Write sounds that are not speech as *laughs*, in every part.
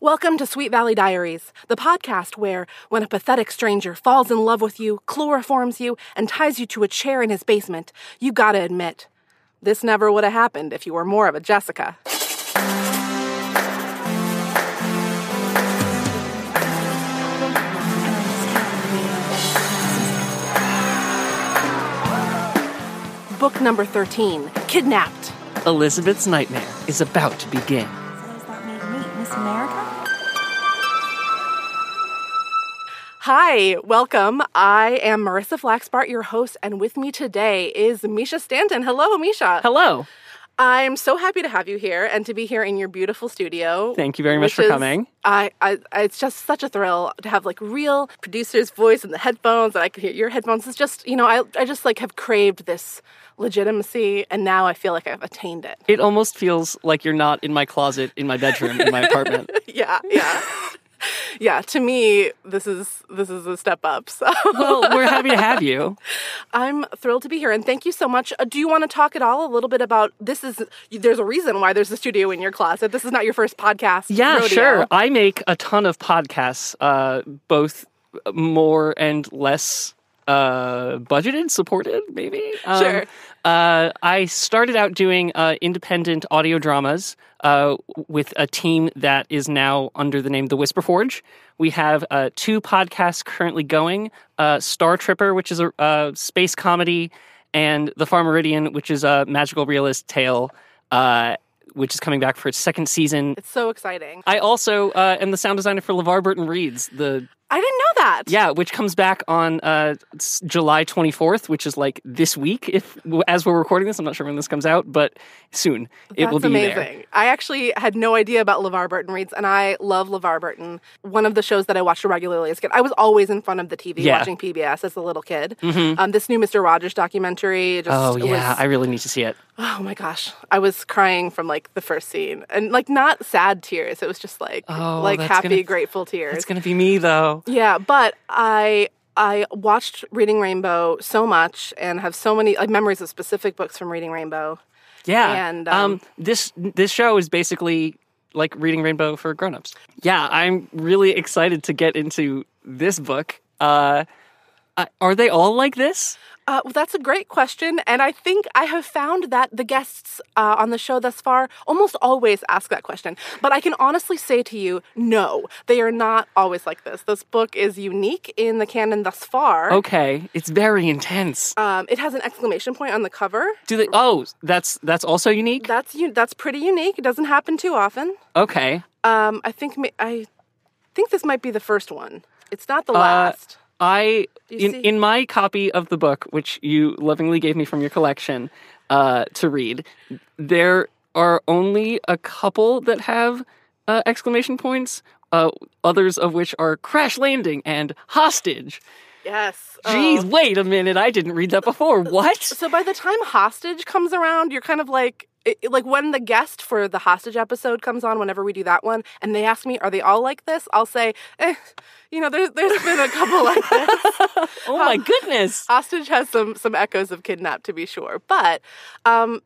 Welcome to Sweet Valley Diaries, the podcast where, when a pathetic stranger falls in love with you, chloroforms you, and ties you to a chair in his basement, you gotta admit, this never would have happened if you were more of a Jessica. Book number 13 Kidnapped. Elizabeth's nightmare is about to begin. Hi, welcome. I am Marissa Flaxbart, your host, and with me today is Misha Stanton. Hello, Misha. Hello. I'm so happy to have you here and to be here in your beautiful studio. Thank you very much for is- coming. I, I, it's just such a thrill to have like real producer's voice in the headphones, and I can hear your headphones. It's just, you know, I, I just like have craved this legitimacy, and now I feel like I've attained it. It almost feels like you're not in my closet in my bedroom in my apartment. *laughs* Yeah, yeah, yeah. To me, this is this is a step up. So well, we're happy to have you. *laughs* I'm thrilled to be here, and thank you so much. Uh, do you want to talk at all a little bit about this? Is there's a reason why there's a studio in your closet? This is not your first podcast. Yeah, rodeo. sure. I make a ton of podcasts, uh, both more and less uh, budgeted, supported, maybe. Um, Sure. Uh, I started out doing uh, independent audio dramas uh, with a team that is now under the name The Whisper Forge. We have uh, two podcasts currently going uh, Star Tripper, which is a uh, space comedy, and The Far Meridian, which is a magical realist tale, uh, which is coming back for its second season. It's so exciting. I also uh, am the sound designer for LeVar Burton Reads, the I didn't know that. yeah, which comes back on uh, July 24th, which is like this week. If as we're recording this, I'm not sure when this comes out, but soon it That's will be amazing. there. I actually had no idea about LeVar Burton reads, and I love LeVar Burton. One of the shows that I watched regularly as a kid. I was always in front of the TV Yeah. watching PBS as a little kid. Um, this new Mr. Rogers documentary just Oh yeah, was I really need to see it. Oh my gosh. I was crying from like the first scene. And like not sad tears. It was just like Oh, like happy, gonna- grateful tears. It's gonna be me though. Yeah, but I I watched Reading Rainbow so much and have so many like, memories of specific books from Reading Rainbow. Yeah. And, um, this this show is basically like reading Rainbow for grown-ups. Yeah, I'm really excited to get into this book. Uh, uh, are they all like this? Uh, well, that's a great question, and I think I have found that the guests uh, on the show thus far almost always ask that question. But I can honestly say to you, no, they are not always like this. This book is unique in the canon thus far. Okay, it's very intense. Um, it has an exclamation point on the cover. Do they? Oh, that's that's also unique. That's u- that's pretty unique. It doesn't happen too often. Okay. Um, I think ma- I think this might be the first one. It's not the Uh, last. I in in my copy of the book, which you lovingly gave me from your collection uh, to read, there are only a couple that have uh, exclamation points. Uh, others of which are crash landing and hostage. Yes. Geez, Oh. wait a minute! I didn't read that before. What? So by the time hostage comes around, you're kind of like it, like when the guest for the hostage episode comes on. Whenever we do that one, and they ask me, "Are they all like this?" I'll say, eh, "You know, there's there's been a couple like this." *laughs* Oh my goodness! hostage has some some echoes of kidnap to be sure but um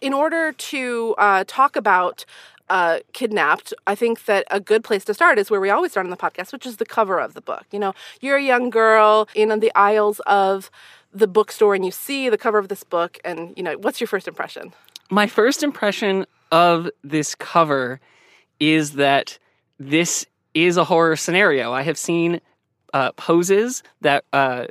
in order to uh talk about uh, kidnapped, I think that a good place to start is where we always start on the podcast, which is the cover of the book. You know, you're a young girl in the aisles of the bookstore and you see the cover of this book, and, you know, what's your first impression? My first impression of this cover is that this is a horror scenario. I have seen uh, poses that uh,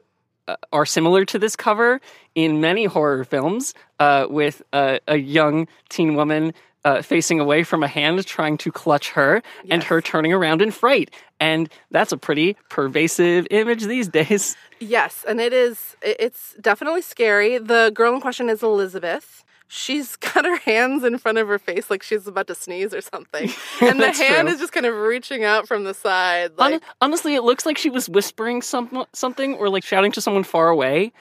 uh, are similar to this cover in many horror films uh, with uh, a young teen woman. Uh, facing away from a hand trying to clutch her and her turning around in fright. And that's a pretty pervasive image these *laughs* days. Yes, and it is. It's definitely scary. The girl in question is Elizabeth. She's *laughs* got her hands in front of her face like she's about to sneeze or something, *laughs* and the hand true. is just kind of reaching out from the side. Hon- Like, honestly, it looks like she was whispering some, something or like shouting to someone far away,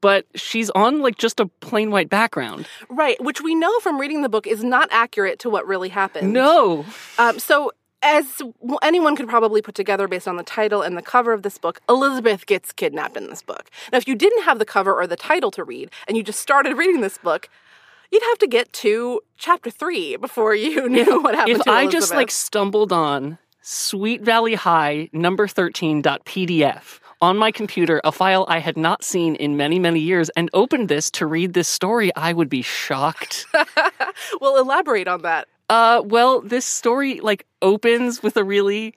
but she's on like just a plain white background. right, which we know from reading the book is not accurate to what really happened. No. Um, so, as anyone could probably put together based on the title and the cover of this book, Elizabeth gets kidnapped in this book. Now, if you didn't have the cover or the title to read and you just started reading this book, you'd have to get to chapter three before you *laughs* knew what happened if I Elizabeth. just like stumbled on Sweet Valley High number 13.pdf on my computer, a file I had not seen in many, many years, and opened this to read this story, I would be shocked. *laughs* well, elaborate on that. uh, well, this story like opens with a really,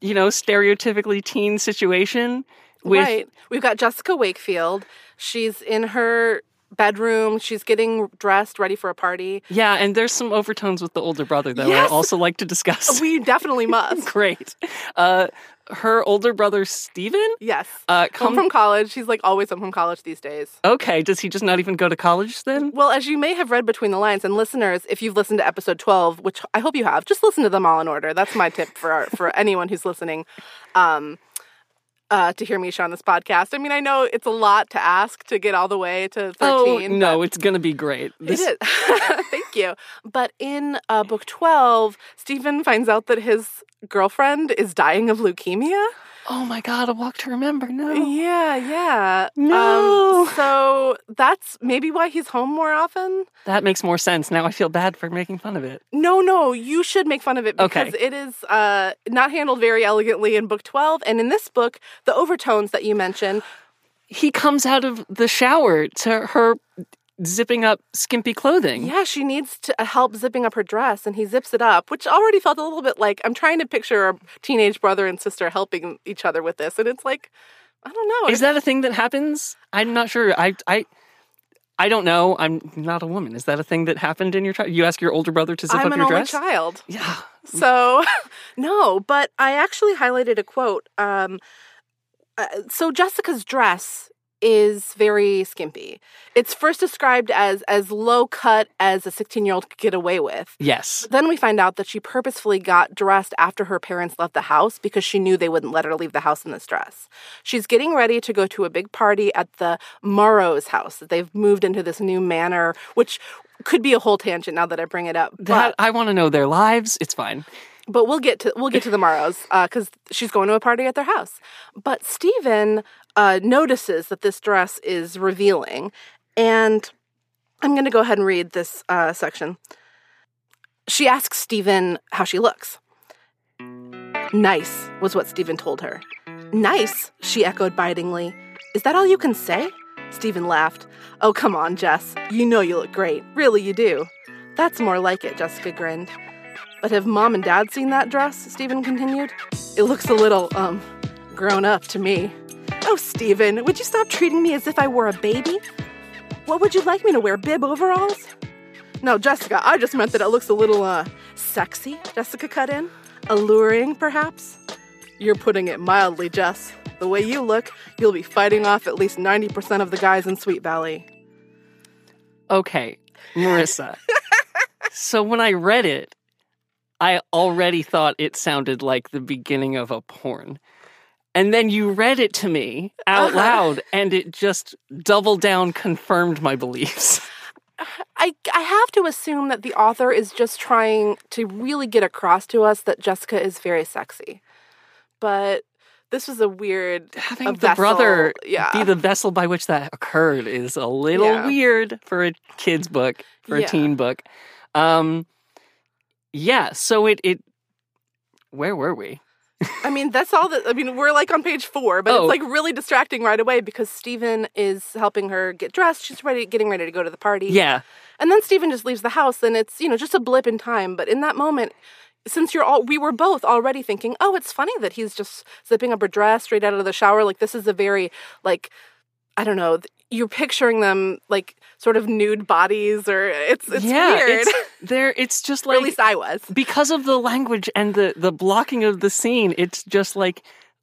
you know, stereotypically teen situation with right. We've got Jessica Wakefield. She's in her bedroom. She's getting dressed, ready for a party. yeah, and there's some overtones with the older brother though. Yes! I also like to discuss. We definitely must. *laughs* Great. Uh, her older brother Steven? yes. Uh, Home come from college. He's like always home from college these days. Okay, does he just not even go to college then? Well, as you may have read between the lines, and listeners, if you've listened to episode 12, which I hope you have, just listen to them all in order. That's my tip for our, for *laughs* anyone who's listening um, uh, to hear Misha on this podcast. I mean, I know it's a lot to ask to get all the way to 13. Oh no, it's gonna be great. This, It is. *laughs* Thank you. But in uh, book 12, Steven finds out that his girlfriend is dying of leukemia. Oh my god, a walk to remember. No. Yeah, yeah. No. Um, so that's maybe why he's home more often. That makes more sense. Now I feel bad for making fun of it. No, no, you should make fun of it Okay. because it is uh, not handled very elegantly in book 12. And in this book, the overtones that you mentioned, He comes out of the shower to her zipping up skimpy clothing. yeah, she needs to uh, help zipping up her dress, and he zips it up, which already felt a little bit like I'm trying to picture a teenage brother and sister helping each other with this. And it's like, I don't know. Is that a thing that happens? I'm not sure. I I I don't know. I'm not a woman. Is that a thing that happened in your child? You ask your older brother to zip I'm up an your only dress? child. Yeah. So, *laughs* no, but I actually highlighted a quote. Um, uh, so Jessica's dress is very skimpy. It's first described as as low cut as a 16 year old could get away with. Yes. Then we find out that she purposefully got dressed after her parents left the house because she knew they wouldn't let her leave the house in this dress. She's getting ready to go to a big party at the Morrow's house. That they've moved into this new manor, which could be a whole tangent now that I bring it up. That I want to know their lives. It's fine. But we'll get to we'll get to the Morrows because she's going to a party at their house. But Steven uh, notices that this dress is revealing, and I'm going to go ahead and read this uh, section. She asks Steven how she looks. Nice was what Steven told her. Nice, she echoed bitingly. Is that all you can say? Steven laughed. Oh, come on, Jess. You know you look great. Really, you do. That's more like it, Jessica grinned. But have mom and dad seen that dress? Steven continued. It looks a little, um, grown up to me. Oh, Steven, would you stop treating me as if I were a baby? What would you like me to wear, bib overalls? No, Jessica, I just meant that it looks a little, uh, sexy, Jessica cut in. Alluring, perhaps? You're putting it mildly, Jess. The way you look, you'll be fighting off at least 90% of the guys in Sweet Valley. Okay, Marissa. *laughs* so when I read it, I already thought it sounded like the beginning of a porn. And then you read it to me out Uh-huh. loud, and it just double down confirmed my beliefs. *laughs* I, I have to assume that the author is just trying to really get across to us that Jessica is very sexy. But this was a weird Having a the vessel, brother yeah. be the vessel by which that occurred is a little Yeah. weird for a kid's book, for Yeah. a teen book. Um, yeah, so it it. Where were we? I mean, that's all that I mean, we're like on page four, but Oh. it's like really distracting right away because Steven is helping her get dressed. She's ready getting ready to go to the party. Yeah, And then Steven just leaves the house and it's, you know, just a blip in time. But in that moment, since you're all we were both already thinking, oh, it's funny that he's just zipping up her dress straight out of the shower. Like this is a very like I don't know, you're picturing them like sort of nude bodies or it's it's yeah. weird. It's *laughs* there. It's just or at least I was. because of the language and the the blocking of the scene. It's just like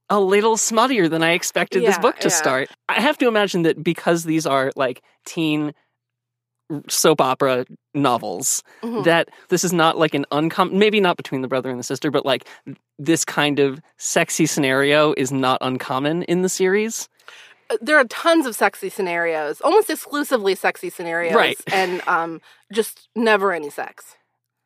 a little smuttier than I expected this book to yeah. start. I have to imagine that because these are like teen soap opera novels Mhm. that this is not like an uncommon maybe not between the brother and the sister but like this kind of sexy scenario is not uncommon in the series there are tons of sexy scenarios, almost exclusively sexy scenarios, Right. *laughs* and um, just never any sex.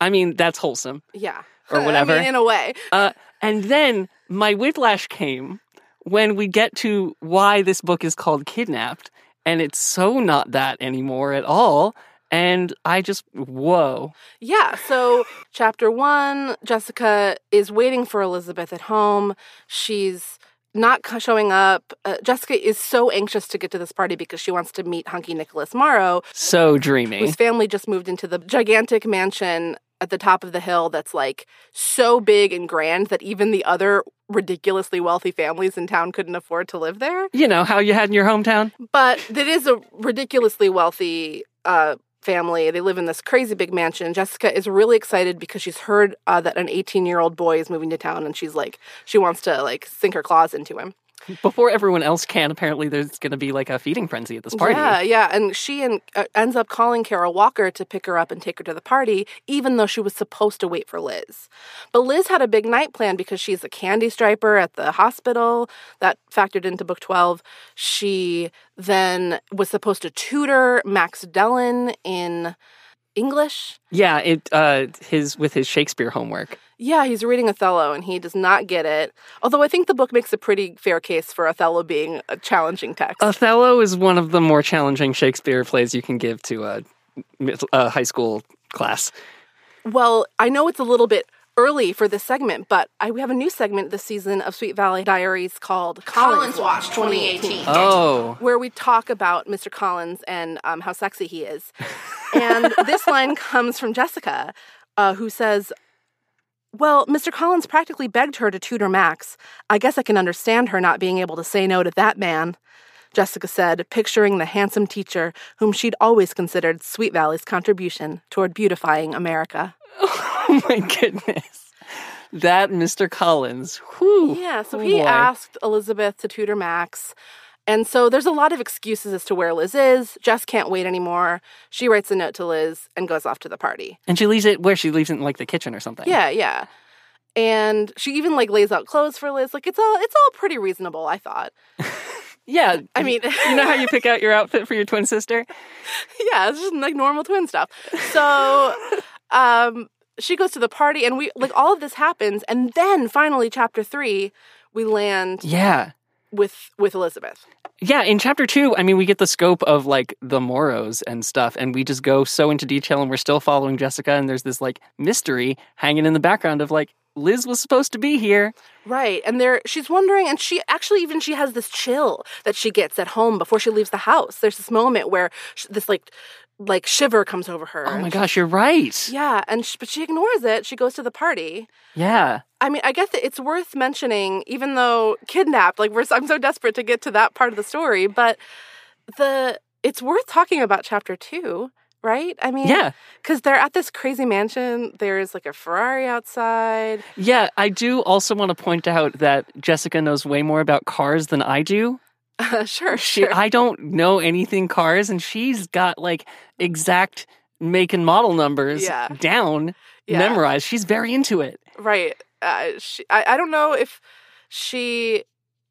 i mean that's wholesome Yeah, Or whatever. *laughs* I mean, in a way. uh, and then my whiplash came when we get to why this book is called kidnapped and it's so not that anymore at all And I just, whoa. Yeah. So, chapter one, Jessica is waiting for Elizabeth at home. She's not showing up. Uh, Jessica is so anxious to get to this party because she wants to meet hunky Nicholas Morrow, So dreamy. whose family just moved into the gigantic mansion at the top of the hill that's like so big and grand that even the other ridiculously wealthy families in town couldn't afford to live there. You know, how you had in your hometown? But it is a ridiculously wealthy uh, family. They live in this crazy big mansion. Jessica is really excited because she's heard uh, that an 18 year old boy is moving to town, and she's like, she wants to like sink her claws into him. Before everyone else can, apparently there's going to be like a feeding frenzy at this party. Yeah, yeah, and she and uh, ends up calling Cara Walker to pick her up and take her to the party, even though she was supposed to wait for Liz. But Liz had a big night plan because she's a candy striper at the hospital. That factored into book twelve. She then was supposed to tutor Max Dellon in English. Yeah, it uh his with his Shakespeare homework. Yeah, he's reading Othello and he does not get it. Although I think the book makes a pretty fair case for Othello being a challenging text. Othello is one of the more challenging Shakespeare plays you can give to a, a high school class. Well, I know it's a little bit early for this segment, but I, we have a new segment this season of Sweet Valley Diaries called Collins Watch 2018. Oh, Where we talk about Mr. Collins and um, how sexy he is. *laughs* And this line comes from Jessica, uh, who says, Well, Mr. Collins practically begged her to tutor Max. I guess I can understand her not being able to say no to that man. Jessica said, picturing the handsome teacher whom she'd always considered Sweet Valley's contribution toward beautifying America. *laughs* oh my goodness. That Mr. Collins. Whew. Yeah, so Oh, he boy. asked Elizabeth to tutor Max. And so there's a lot of excuses as to where Liz is. Jess can't wait anymore. She writes a note to Liz and goes off to the party. And she leaves it where she leaves it in like the kitchen or something. Yeah, yeah. And she even like lays out clothes for Liz. Like it's all it's all pretty reasonable, I thought. *laughs* Yeah. *laughs* I mean, you know how you pick out your outfit for your twin sister? yeah, it's just like normal twin stuff. So um she goes to the party and we like all of this happens and then finally chapter 3 we land Yeah. with with Elizabeth. Yeah, in chapter two, I mean, we get the scope of like the Morrows and stuff, and we just go so into detail, and we're still following Jessica, and there's this like mystery hanging in the background of like Liz was supposed to be here. Right. And there she's wondering and she actually even she has this chill that she gets at home before she leaves the house. There's this moment where sh- this like like shiver comes over her. Oh my gosh, you're right. yeah, and sh- but she ignores it. She goes to the party. Yeah. I mean, I guess it's worth mentioning even though kidnapped like we're I'm so desperate to get to that part of the story, but the it's worth talking about chapter 2, right? I mean, Yeah. cuz they're at this crazy mansion. There's like a Ferrari outside. Yeah, I do also want to point out that Jessica knows way more about cars than I do. *laughs* sure, She, sure. I don't know anything cars, and she's got like exact make and model numbers Yeah. down, Yeah. memorized. She's very into it. Right. Uh, she, I, I don't know if she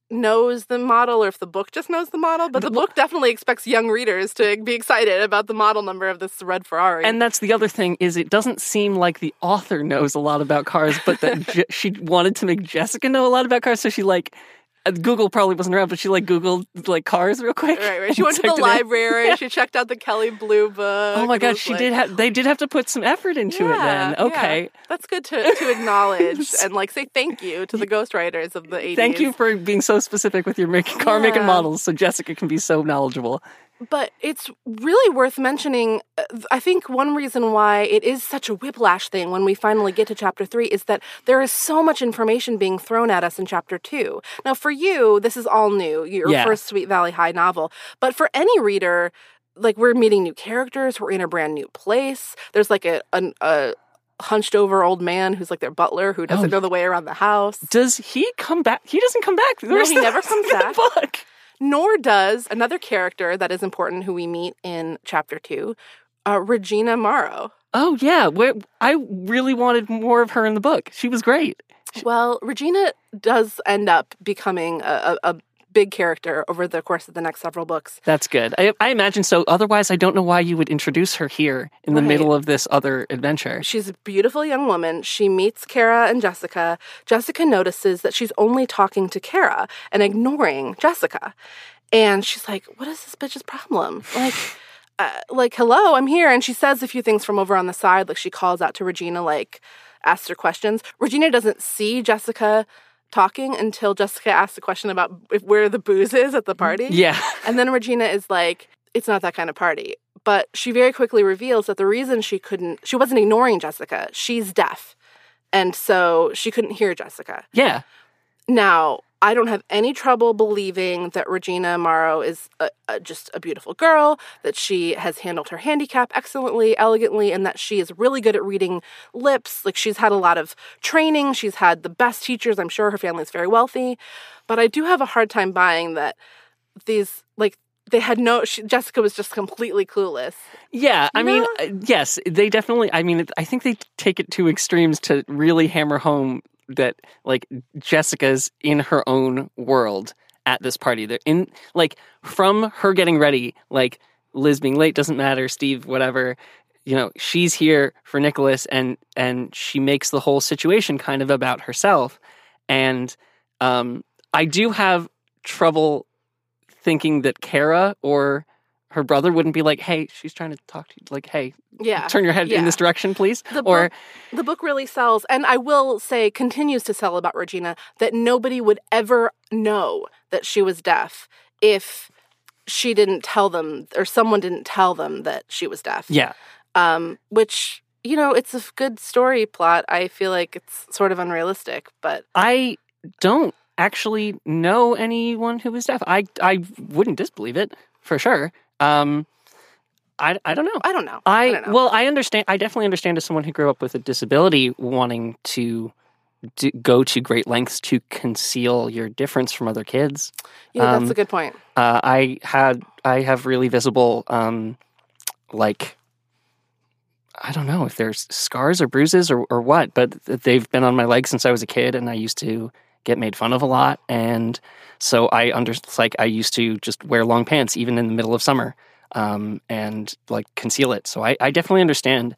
knows the model or if the book just knows the model, but the book definitely expects young readers to be excited about the model number of this red Ferrari. And that's the other thing is it doesn't seem like the author knows a lot about cars, but that *laughs* Je- she wanted to make Jessica know a lot about cars, so she like uh, Uh, Google probably wasn't around, but she like Googled like cars real quick. right, right. *laughs* She went to the typed it in. library. She checked out the Kelley Blue book. Oh my gosh, she like- did have. They did have to put some effort into it. Then okay. yeah. That's good to, to acknowledge *laughs* and like say thank you to the ghostwriters of the 80s. Thank you for being so specific with your make, car make and models, so Jessica can be so knowledgeable. But it's really worth mentioning. uh, I think one reason why it is such a whiplash thing when we finally get to chapter three is that there is so much information being thrown at us in chapter two. Now, for you, this is all new, your Yeah. first Sweet Valley High novel. But for any reader, like we're meeting new characters, we're in a brand new place. There's like a, an a hunched over old man who's like their butler who doesn't Oh. know the way around the house. Does he come back? He doesn't come back. No, he never comes *laughs* back. Book. Nor does another character that is important who we meet in chapter two, uh, Regina Morrow. Oh yeah, I really wanted more of her in the book. She was great. Well, Regina does end up becoming a, a big character over the course of the next several books. That's good. I, I imagine so. Otherwise, I don't know why you would introduce her here in the Right. middle of this other adventure. She's a beautiful young woman. She meets Cara and Jessica. Jessica notices that she's only talking to Cara and ignoring Jessica. And she's like, What is this bitch's problem? Like, *laughs* uh, like, hello, I'm here. And she says a few things from over on the side. Like, she calls out to Regina, like, asks her questions. Regina doesn't see Jessica talking until Jessica asks a question about if, where the booze is at the party. Yeah. And then Regina is like, it's not that kind of party. But she very quickly reveals that the reason she couldn't, she wasn't ignoring Jessica, she's deaf. And so she couldn't hear Jessica. Yeah. Now, I don't have any trouble believing that Regina Morrow is a, a, just a beautiful girl, that she has handled her handicap excellently, elegantly, and that she is really good at reading lips. Like she's had a lot of training, she's had the best teachers. I'm sure her family's very wealthy. But I do have a hard time buying that these, like, they had no, she, Jessica was just completely clueless. Yeah, I mean, No. uh, yes, they definitely. I mean, I think they take it to extremes to really hammer home that like Jessica's in her own world at this party. They're in like from her getting ready, like Liz being late doesn't matter, Steve, whatever. You know, she's here for Nicholas, and and she makes the whole situation kind of about herself. And um, I do have trouble thinking that Cara or her brother wouldn't be like, "Hey, she's trying to talk to you." Like, "Hey, Yeah. turn your head yeah. in this direction, please." The or book, the book really sells, and I will say continues to sell about Regina that nobody would ever know that she was deaf if she didn't tell them or someone didn't tell them that she was deaf. yeah, Um, which you know, it's a good story plot. I feel like it's sort of unrealistic, but I don't actually know anyone who is deaf. I I wouldn't disbelieve it for sure. Um, I I don't know. I don't know. I, don't know. well, I understand. I definitely understand as someone who grew up with a disability, wanting to do, go to great lengths to conceal your difference from other kids. yeah, that's um, a good point. Uh, I had I have really visible, um, like I don't know if there's scars or bruises or or what, but they've been on my legs since I was a kid, and I used to get made fun of a lot, and so I under like I used to just wear long pants even in the middle of summer, um, and like conceal it. So I, I definitely understand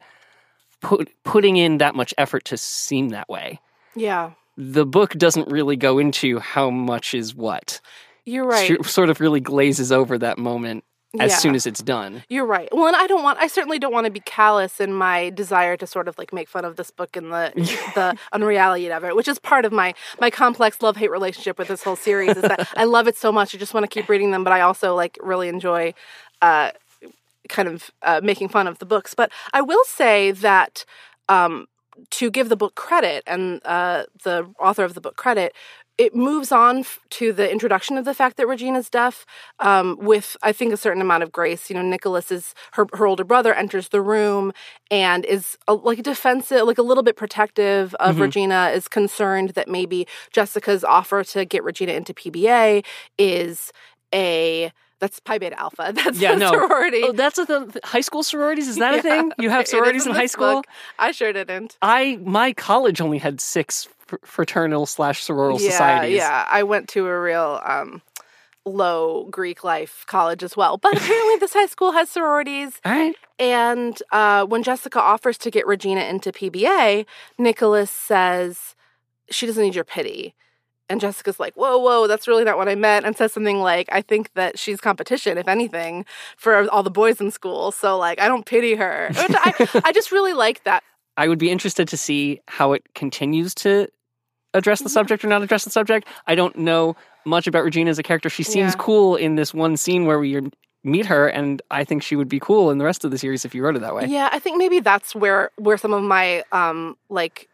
put, putting in that much effort to seem that way. Yeah, The book doesn't really go into how much is what you're right. sort of really glazes over that moment as Yeah. soon as it's done. You're right. Well, and I don't want. I certainly don't want to be callous in my desire to sort of like make fun of this book and the *laughs* the unreality of it, which is part of my my complex love hate relationship with this whole series. Is that I love it so much, I just want to keep reading them, but I also like really enjoy. Uh, kind of uh, making fun of the books, but I will say that um, to give the book credit and uh, the author of the book credit, it moves on f- to the introduction of the fact that Regina's deaf um, with, I think, a certain amount of grace. You know, Nicholas is her, her older brother enters the room and is uh, like defensive, like a little bit protective of Regina, is concerned that maybe Jessica's offer to get Regina into PBA is a that's Pi Beta Alpha. *laughs* That's Yeah, no. sorority. Oh, that's a th- high school sororities. Is that a *laughs* Yeah, thing? You have sororities in high school. book. I sure didn't. I my college only had six fr- fraternal slash sororal yeah, societies. Yeah, I went to a real um, low Greek life college as well. But apparently, this high school has sororities. All right. And uh, when Jessica offers to get Regina into PBA, Nicholas says she doesn't need your pity. And Jessica's like, whoa, whoa, that's really not what I meant. And says something like, I think that she's competition, if anything, for all the boys in school. So, like, I don't pity her. *laughs* I, I just really like that. I would be interested to see how it continues to address Mm-hmm. the subject or not address the subject. I don't know much about Regina as a character. She seems Yeah. cool in this one scene where we meet her, and I think she would be cool in the rest of the series if you wrote it that way. Yeah, I think maybe that's where where some of my um like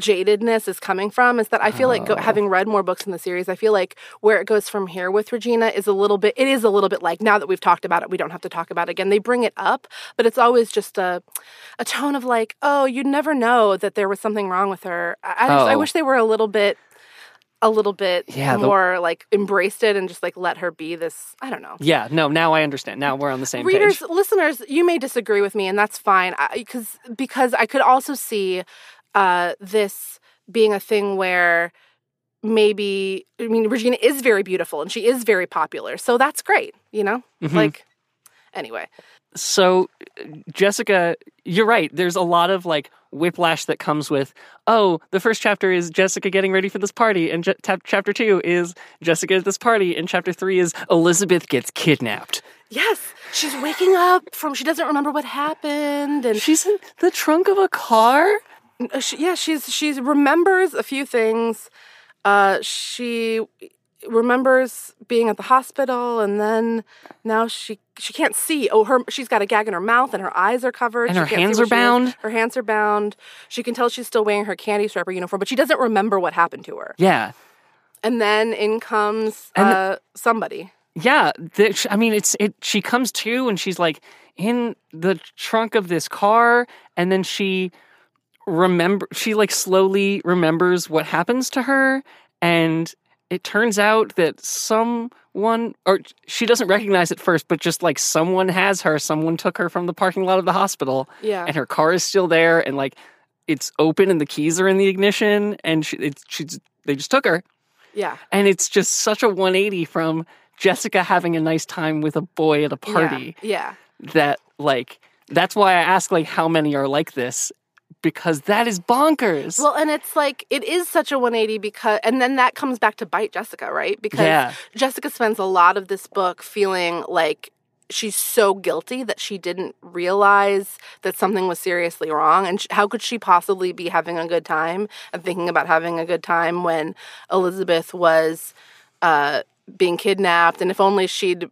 jadedness is coming from is that I feel like go, Oh. having read more books in the series, I feel like where it goes from here with Regina is a little bit. It is a little bit like now that we've talked about it, we don't have to talk about it again. They bring it up, but it's always just a a tone of like, oh, you'd never know that there was something wrong with her. I, I, just, I Oh. wish they were a little bit. A little bit Yeah, the- more like embraced it and just like let her be this. I don't know Yeah, no, now I understand. Now we're on the same readers page. listeners you may disagree with me and that's fine because because i could also see uh this being a thing where maybe i mean regina is very beautiful and she is very popular so that's great you know Mhm. like anyway So, Jessica, you're right. There's a lot of like whiplash that comes with, oh, the first chapter is Jessica getting ready for this party, and Je- tap chapter two is Jessica at this party, and chapter three is Elizabeth gets kidnapped. Yes, she's waking up from. She doesn't remember what happened, and She's in the trunk of a car? Uh, she, yeah, she's she remembers a few things. Uh, she remembers being at the hospital, and then now she she can't see. Oh, her she's got a gag in her mouth, and her eyes are covered. And She her can't hands are she is. bound. Her hands are bound. She can tell she's still wearing her candy striper uniform, but she doesn't remember what happened to her. Yeah. And then in comes And- uh, somebody. Yeah, the, I mean, it's it. She comes to and she's like in the trunk of this car, and then she remember. She like slowly remembers what happens to her, and it turns out that someone, or she doesn't recognize it first, but just like someone has her. Someone took her from the parking lot of the hospital, Yeah. and her car is still there, and like it's open, and the keys are in the ignition, and she, they just took her. Yeah. And it's just such a 180 from Jessica having a nice time with a boy at a Yeah. party Yeah. that like that's why I ask like how many are like this because that is bonkers. Well, and it's like it is such a 180 because, and then that comes back to bite Jessica, right? Because Yeah. Jessica spends a lot of this book feeling like she's so guilty that she didn't realize that something was seriously wrong. And how could she possibly be having a good time and thinking about having a good time when Elizabeth was uh, being kidnapped? And if only she'd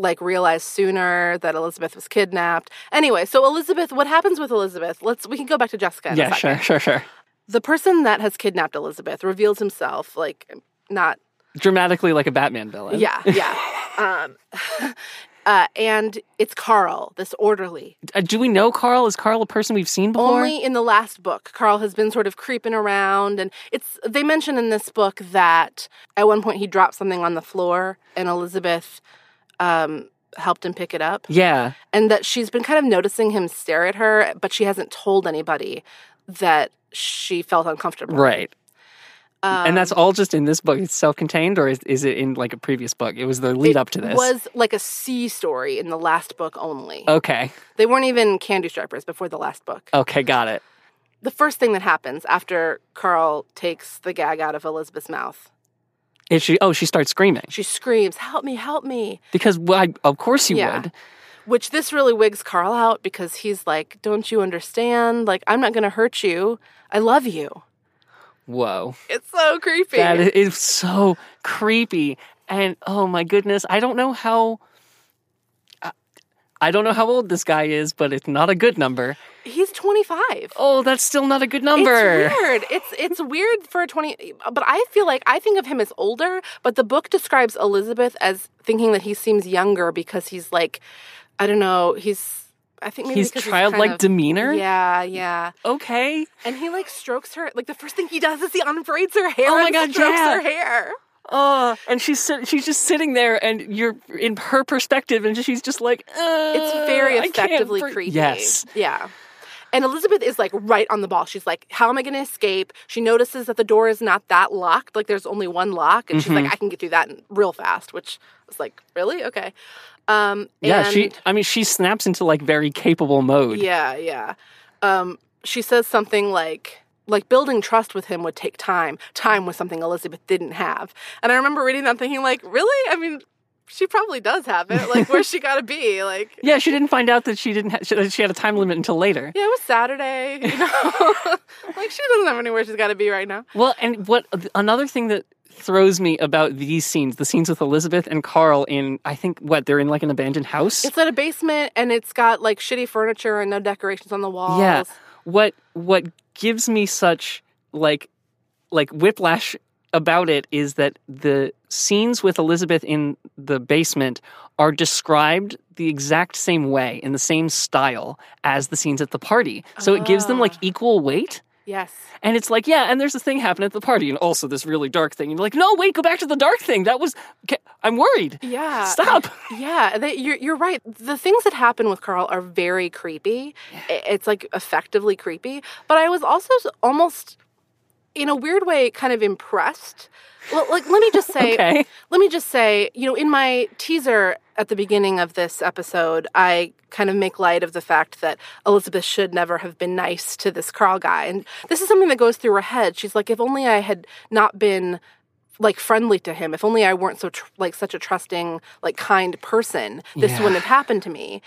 like realized sooner that Elizabeth was kidnapped. Anyway, so Elizabeth, what happens with Elizabeth? Let's we can go back to Jessica. Yeah, sure, sure, sure. the person that has kidnapped Elizabeth reveals himself like not Dramatically like a Batman villain. yeah yeah *laughs* um *laughs* uh and it's Carl this orderly Uh, do we know Carl? Is Carl a person we've seen before? only in the last book Carl has been sort of creeping around and it's they mention in this book that at one point he dropped something on the floor and Elizabeth um helped him pick it up yeah. and that she's been kind of noticing him stare at her but she hasn't told anybody that she felt uncomfortable Right. um, and that's all just in this book. It's self-contained or is, is it in like a previous book? It was the lead up to this. It was like a C story in the last book only. Okay. They weren't even candy strippers before the last book. Okay, got it. The first thing that happens after Carl takes the gag out of Elizabeth's mouth, Is she oh, she starts screaming. she screams, "Help me! Help me!" Because well, I, of course you Yeah. would. Which this really wigs Carl out because he's like, "Don't you understand? Like, I'm not going to hurt you. I love you." Whoa. It's so creepy. That is so creepy. And oh my goodness, I don't know how I don't know how old this guy is, but it's not a good number. he's 25. Oh, that's still not a good number. It's weird. It's it's weird for a 20 but I feel like I think of him as older, but the book describes Elizabeth as thinking that he seems younger because he's like I don't know, he's I think maybe He's childlike kind of- demeanor? Yeah, yeah. Okay. And he like strokes her like the first thing he does is he unbraids her hair Oh my God, strokes yeah. her hair. Oh, and she's she's just sitting there, and you're in her perspective, and she's just like, uh, It's very effectively breathe." creepy. Yes. Yeah. And Elizabeth is like right on the ball. She's like, How am I going to escape? She notices that the door is not that locked. Like there's only one lock. And she's Mm-hmm. like, I can get through that real fast, which was like, Really? Okay. Um, Yeah, and- she. I mean, she snaps into like very capable mode. Yeah, yeah. Um, she says something like, like building trust with him would take time. Time was something Elizabeth didn't have. And I remember reading that thinking like, really? I mean, she probably does have it. Like, where's she got to be? Like, Yeah, she didn't find out that she didn't. Ha- she had a time limit until later. Yeah, it was Saturday. *laughs* You know, like she doesn't have anywhere she's got to be right now. Well, and what uh, another thing that throws me about these scenes, the scenes with Elizabeth and Carl in, I think, what they're in like an abandoned house. It's at a basement, and it's got like shitty furniture and no decorations on the walls. Yeah. What what gives me such like like whiplash about it is that the scenes with Elizabeth in the basement are described the exact same way in the same style as the scenes at the party. So it gives them like ah. equal weight. Yes. And it's like, yeah, and there's this thing happening at the party, and also this really dark thing. And you're like, no, wait, go back to the dark thing. That was, I'm worried. Yeah. Stop. Yeah, they, you're you're right. The things that happen with Carl are very creepy. I- It's like effectively creepy. But I was also almost, in a weird way, kind of impressed. Well, like let me just say, *laughs* Okay. let me just say, you know, in my teaser at the beginning of this episode, I kind of make light of the fact that Elizabeth should never have been nice to this Carl guy, and this is something that goes through her head. She's like, if only I had not been like friendly to him. If only I weren't so tr- like such a trusting, like kind person, this Yeah. wouldn't have happened to me.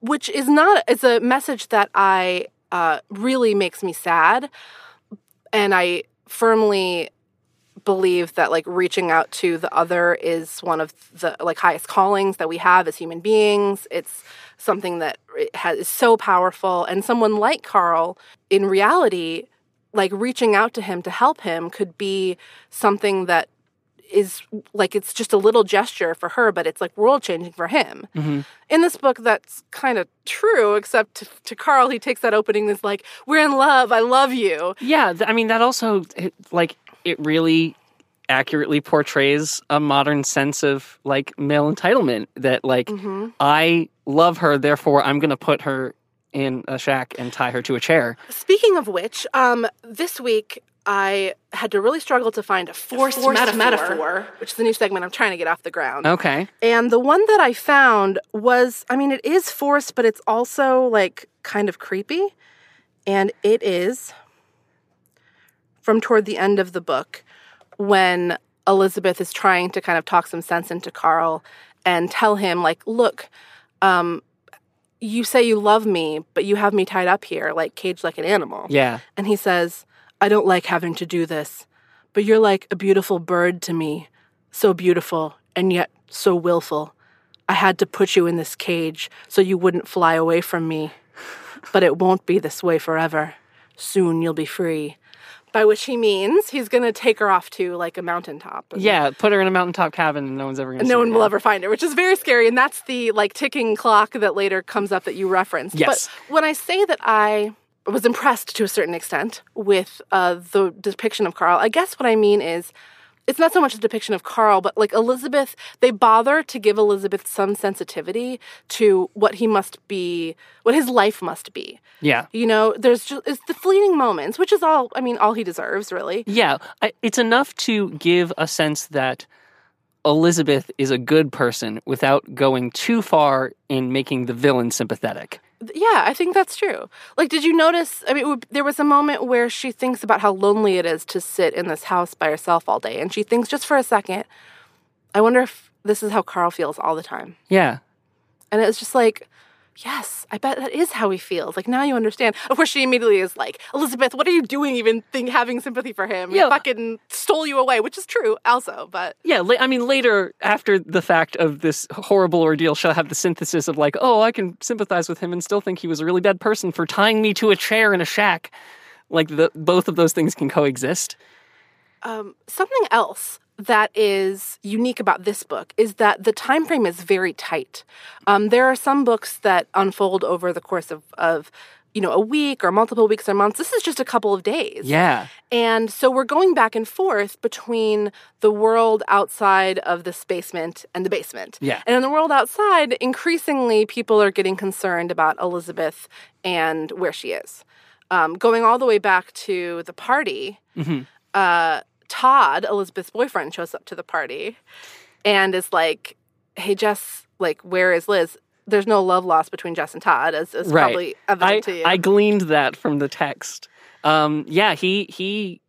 Which is not it's a message that I uh, really makes me sad, and I firmly believe that like reaching out to the other is one of the like highest callings that we have as human beings. It's something that has, is so powerful, and someone like Carl, in reality, like reaching out to him to help him could be something that is like it's just a little gesture for her, but it's like world changing for him. Mm-hmm. In this book, that's kind of true, except to, to Carl, he takes that opening as like, "We're in love. I love you." Yeah, I mean that also it, like it really accurately portrays a modern sense of like male entitlement that like I love her therefore I'm going to put her in a shack and tie her to a chair. Speaking of which, um, this week I had to really struggle to find a forced, metaphor, which is the new segment I'm trying to get off the ground. Okay. And the one that I found was, I mean, it is forced, but it's also like kind of creepy. And it is from toward the end of the book when Elizabeth is trying to kind of talk some sense into Carl and tell him, like, look, um, you say you love me, but you have me tied up here, like caged like an animal. Yeah. And he says, I don't like having to do this, but you're like a beautiful bird to me. So beautiful and yet so willful. I had to put you in this cage so you wouldn't fly away from me. But it won't be this way forever. Soon you'll be free. By which he means he's going to take her off to like a mountaintop. and- Yeah, put her in a mountaintop cabin and no one's ever going to no one will ever find her, which is very scary. And that's the like ticking clock that later comes up that you referenced. Yes. But when I say that I was impressed to a certain extent with uh, the depiction of Carl, I guess what I mean is it's not so much a depiction of Carl, but like Elizabeth, they bother to give Elizabeth some sensitivity to what he must be, what his life must be. Yeah. You know, there's just it's the fleeting moments, which is all I mean, all he deserves, really. Yeah, I, it's enough to give a sense that Elizabeth is a good person without going too far in making the villain sympathetic. Yeah, I think that's true. Like, did you notice? I mean, would- there was a moment where she thinks about how lonely it is to sit in this house by herself all day. And she thinks just for a second, I wonder if this is how Carl feels all the time. Yeah. And it was just like, yes, I bet that is how he feels. Like, now you understand. Of course, she immediately is like, Elizabeth, what are you doing even think, having sympathy for him? He Yeah. fucking stole you away, which is true also. But Yeah, I mean, later, after the fact of this horrible ordeal, she'll have the synthesis of like, oh, I can sympathize with him and still think he was a really bad person for tying me to a chair in a shack. Like, the, both of those things can coexist. um, something else that is unique about this book is that the time frame is very tight. Um, there are some books that unfold over the course of, of you know a week or multiple weeks or months. This is just a couple of days. Yeah. And so we're going back and forth between the world outside of this basement and the basement. Yeah. And in the world outside, increasingly people are getting concerned about Elizabeth and where she is. Um, going all the way back to the party, uh, Todd, Elizabeth's boyfriend, shows up to the party and is like, hey, Jess, like, where is Liz? There's no love lost between Jess and Todd, as is right. probably evident I, to you. I gleaned that from the text. Um, yeah, he he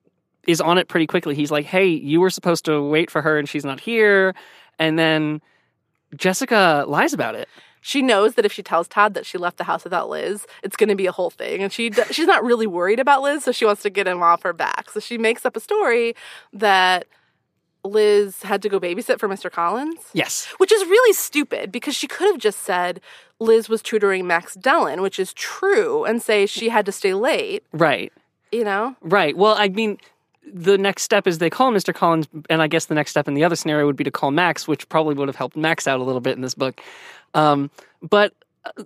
is on it pretty quickly. He's like, "Hey, you were supposed to wait for her, and she's not here." And then Jessica lies about it. She knows that if she tells Todd that she left the house without Liz, it's going to be a whole thing. And she d- she's not really worried about Liz, so she wants to get him off her back. So she makes up a story that Liz had to go babysit for Mr. Collins, Yes. which is really stupid because she could have just said Liz was tutoring Max Dellon, which is true, and say she had to stay late, Right. you know? Right. Well, I mean, the next step is they call Mr. Collins, and I guess the next step in the other scenario would be to call Max, which probably would have helped Max out a little bit in this book. Um, but uh,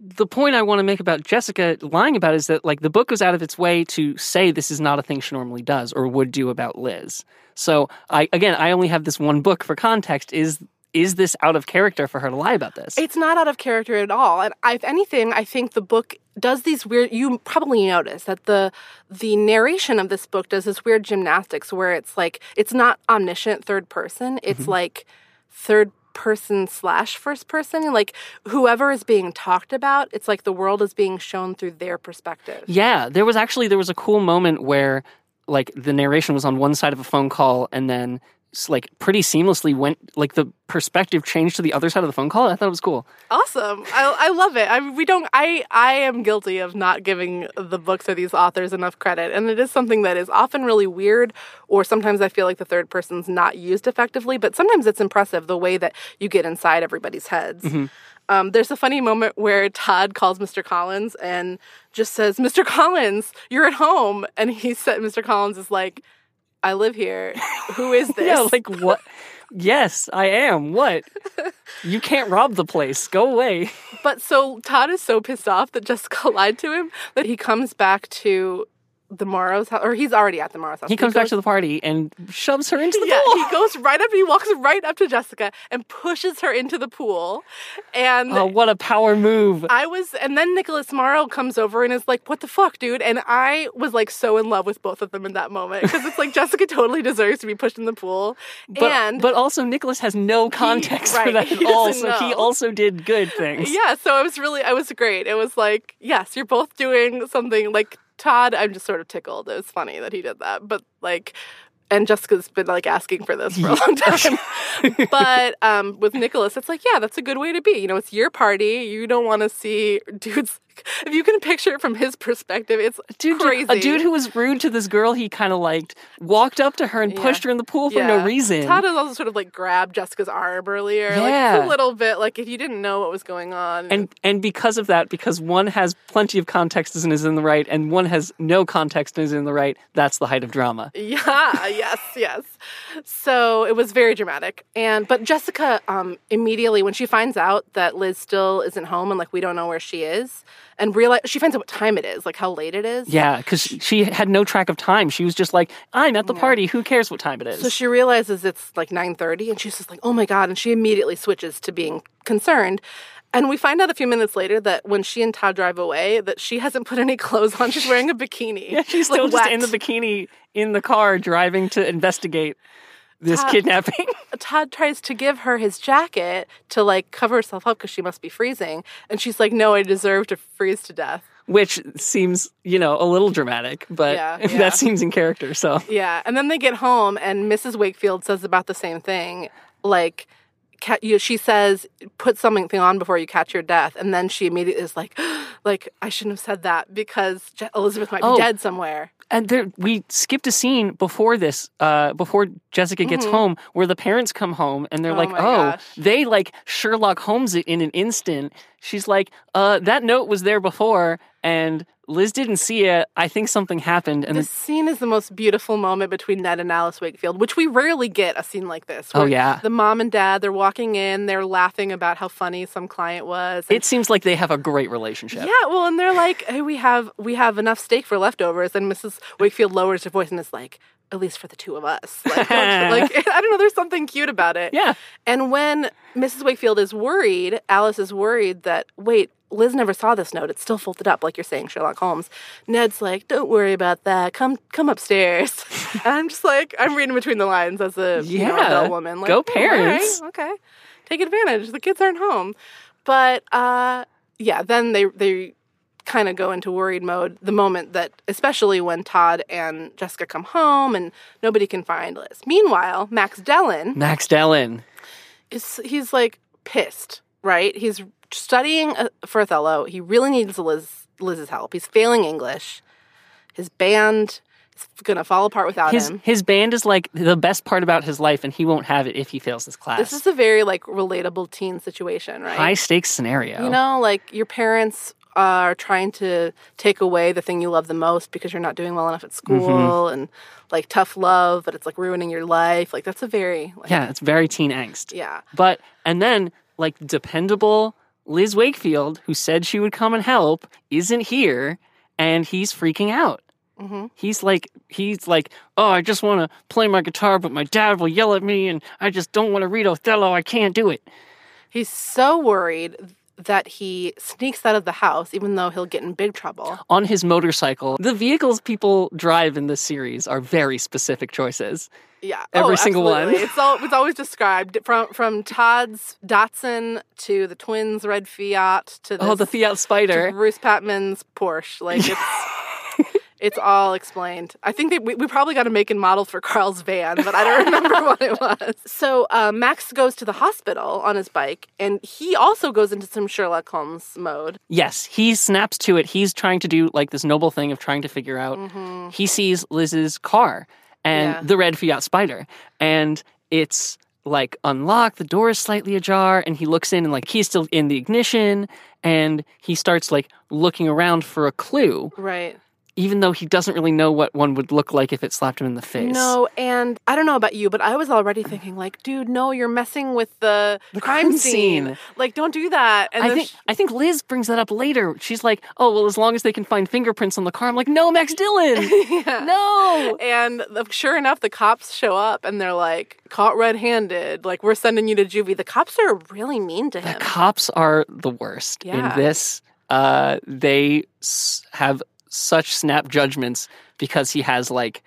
the point I want to make about Jessica lying about is that like the book goes out of its way to say this is not a thing she normally does or would do about Liz. So I again, I only have this one book for context. Is is this out of character for her to lie about this? It's not out of character at all. And if anything, I think the book does these weird. You probably notice that the the narration of this book does this weird gymnastics where it's like it's not omniscient third person. It's mm-hmm. like third person slash first person. Like whoever is being talked about, it's like the world is being shown through their perspective. Yeah, there was actually there was a cool moment where like the narration was on one side of a phone call and then like pretty seamlessly went like the perspective changed to the other side of the phone call. I thought it was cool. Awesome. I, I love it. I we don't I I am guilty of not giving the books or these authors enough credit. And it is something that is often really weird or sometimes I feel like the third person's not used effectively, but sometimes it's impressive the way that you get inside everybody's heads. Um, there's a funny moment where Todd calls Mr. Collins and just says, "Mr. Collins, you're at home," and he said, "Mr. Collins is like, I live here. Who is *laughs* this?" Yeah, like what? yes, I am. What? You can't rob the place. Go away. But so Todd is so pissed off that Jessica *laughs* lied to him that he comes back to the Morrow's house, or he's already at the Morrow's house. He comes back to the party and shoves her into the yeah, pool. he goes right up. He walks right up to Jessica and pushes her into the pool, and. Oh, what a power move! I was, and then Nicholas Morrow comes over and is like, "What the fuck, dude?" And I was like so in love with both of them in that moment because it's like Jessica totally deserves to be pushed in the pool, But, and but also Nicholas has no context for right, that *laughs* he at all, so he also did good things. yeah, so it was really, I was great. It was like, yes, you're both doing something like Todd. I'm just sort of tickled. It was funny that he did that, but like, and Jessica's been like asking for this for a *laughs* long time. but um, with Nicholas, it's like, yeah, that's a good way to be. You know, it's your party. You don't want to see dudes. *laughs* If you can picture it from his perspective, it's Dude, crazy. a dude who was rude to this girl he kind of liked walked up to her and pushed her in the pool for no reason. Todd has also sort of like grabbed Jessica's arm earlier, like Yeah. a little bit, like if you didn't know what was going on. and and because of that, because one has plenty of context and is in the right, and one has no context and is in the right, that's the height of drama. Yeah, *laughs* yes, yes. So it was very dramatic. And but Jessica um immediately when she finds out that Liz still isn't home and like we don't know where she is and realize she finds out what time it is, like how late it is. Yeah, because she had no track of time. She was just like, "I'm at the party. Who cares what time it is?" So she realizes it's like 9:30 and she's just like, "Oh my god." And she immediately switches to being concerned. And we find out a few minutes later that when she and Todd drive away, that she hasn't put any clothes on. She's wearing a bikini. *laughs* yeah, she's like, still just wet. in the bikini in the car driving to investigate this Todd- kidnapping. *laughs* Todd tries to give her his jacket to like cover herself up because she must be freezing. And she's like, no, I deserve to freeze to death. which seems, you know, a little dramatic, but Yeah, *laughs* yeah. that seems in character. So Yeah. And then they get home and Mrs. Wakefield says about the same thing. Like, she says, put something on before you catch your death. And then she immediately is like, *gasps* like, I shouldn't have said that because Elizabeth might be Oh. dead somewhere. and there we skipped a scene before this, uh, before Jessica gets home, where the parents come home and they're Mm-hmm. Oh like, "Oh, gosh. they like Sherlock Holmes it in an instant." She's like, "Uh, that note was there before, and Liz didn't see it. I think something happened." And This scene is the most beautiful moment between Ned and Alice Wakefield, which we rarely get a scene like this. Oh, yeah. The mom and dad, they're walking in, they're laughing about how funny some client was. it seems like they have a great relationship. Yeah, well, and they're like, "Hey, we have we have enough steak for leftovers," and Mrs. Wakefield lowers her voice and is like, "At least for the two of us." *laughs* Like, like *laughs* I don't know, there's something cute about it. Yeah. And when Mrs. Wakefield is worried, Alice is worried that wait, Liz never saw this note. It's still folded up, like you're saying, Sherlock Holmes. Ned's like, "Don't worry about that. Come come upstairs." *laughs* and I'm just like, I'm reading between the lines as a you know, adult woman. Like, Go "Oh, all right, parents." okay, take advantage. The kids aren't home, but uh, yeah. Then they they kind of go into worried mode the moment that, especially when Todd and Jessica come home and nobody can find Liz. Meanwhile, Max Dellon Max Dellon. is he's like pissed, right? He's studying uh, for Othello. He really needs Liz Liz's help. He's failing English. His band is gonna fall apart without His him. his band is like the best part about his life, and he won't have it if he fails this class. This is a very like relatable teen situation, right? high stakes scenario. You know, like your parents are trying to take away the thing you love the most because you're not doing well enough at school Mm-hmm. and like tough love, but it's like ruining your life. Like that's a very like, yeah, it's very teen angst. yeah. But and then like dependable Liz Wakefield, who said she would come and help, isn't here, and he's freaking out. Mhm. He's like he's like, oh, I just want to play my guitar, but my dad will yell at me, and I just don't want to read Othello. I can't do it. He's so worried that he sneaks out of the house even though he'll get in big trouble. On his motorcycle, the vehicles people drive in this series are very specific choices. Yeah, Every oh, single one. It's all it's always described from from Todd's Datsun to the twins' red Fiat to oh, this, Oh, the Fiat to Spider. Bruce Patman's Porsche. Like it's *laughs* It's all explained. I think that we, we probably got a make and model for Carl's van, but I don't remember *laughs* what it was. So uh, Max goes to the hospital on his bike, and he also goes into some Sherlock Holmes mode. Yes, he snaps to it. He's trying to do like this noble thing of trying to figure out. He sees Liz's car and Yeah. the red Fiat Spider, and it's like unlocked. The door is slightly ajar, and he looks in and like he's still in the ignition, and he starts like looking around for a clue, Right. Even though he doesn't really know what one would look like if it slapped him in the face. No, and I don't know about you, but I was already thinking, like, dude, no, you're messing with the, The crime, crime scene. scene. Like, don't do that. And I think sh- I think Liz brings that up later. She's like, "Oh well, as long as they can find fingerprints on the car." I'm like, "No, Max Dillon, *laughs* no." And the, sure enough, the cops show up and they're like, caught red handed. Like, we're sending you to juvie. The cops are really mean to him. The cops are the worst Yeah. in this. Uh, they s- have such snap judgments because he has like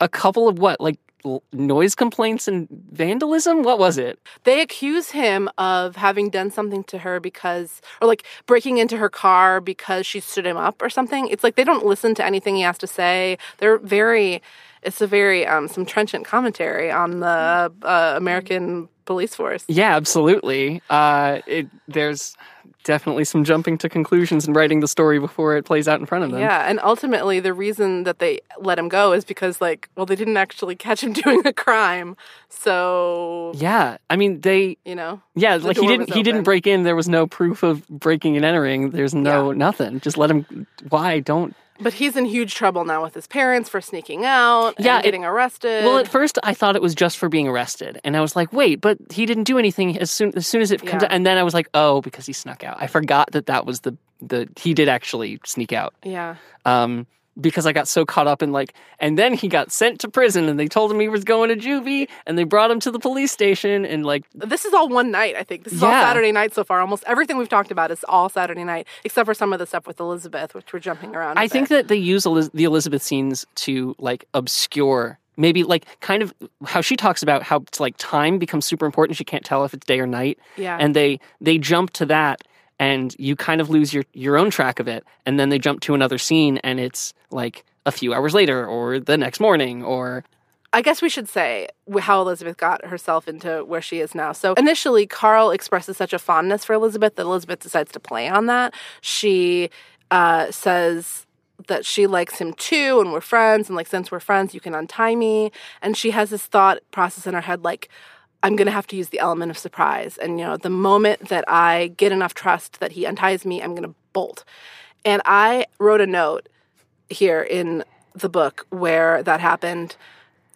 a couple of what, like l- noise complaints and vandalism. What was it? They accuse him of having done something to her because, or like breaking into her car because she stood him up or something. It's like they don't listen to anything he has to say. They're very, it's a very, um, some trenchant commentary on the uh, American police force. Yeah, absolutely. Uh, it, there's definitely some jumping to conclusions and writing the story before it plays out in front of them. Yeah, and ultimately the reason that they let him go is because like, well, they didn't actually catch him *laughs* doing a crime. So, Yeah, I mean they. you know, Yeah, like he didn't. He didn't break in. There was no proof of breaking and entering. There's no Yeah. nothing. Just let him. Why don't? But he's in huge trouble now with his parents for sneaking out Yeah, it- getting arrested. Well, at first I thought it was just for being arrested, and I was like, wait, but he didn't do anything as soon as soon as it comes Yeah. out. And then I was like, oh, because he snuck out. I forgot that that was the the he did actually sneak out. yeah. Um, because I got so caught up in like, and then he got sent to prison, and they told him he was going to juvie, and they brought him to the police station, and like, This is all one night, I think. This is all Saturday night so far. Almost everything we've talked about is all Saturday night, except for some of the stuff with Elizabeth, which we're jumping around. I I think that they use Eliz- the Elizabeth scenes to like obscure maybe like kind of how she talks about how it's like time becomes super important she can't tell if it's day or night Yeah. and they they jump to that and you kind of lose your your own track of it and then they jump to another scene and it's like a few hours later or the next morning or I guess we should say how Elizabeth got herself into where she is now. So initially, Carl expresses such a fondness for Elizabeth that Elizabeth decides to play on that. She uh, says that she likes him too, and we're friends, and like since we're friends, you can untie me. And she has this thought process in her head, like. I'm going to have to use the element of surprise. And, you know, the moment that I get enough trust that he unties me, I'm going to bolt. And I wrote a note here in the book where that happened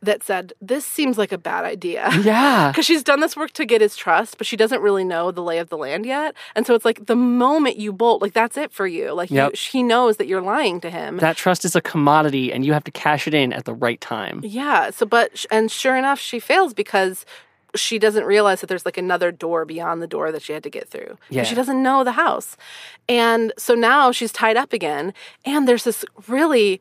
that said, This seems like a bad idea. *laughs* yeah Because she's done this work to get his trust, but she doesn't really know the lay of the land yet. And so it's like the moment you bolt, like that's it for you. Like Yep. you, he knows that you're lying to him. that trust is a commodity and you have to cash it in at the right time yeah. So, but, and sure enough, she fails because she doesn't realize that there's like another door beyond the door that she had to get through. Yeah. She doesn't know the house. And so now she's tied up again. And there's this really,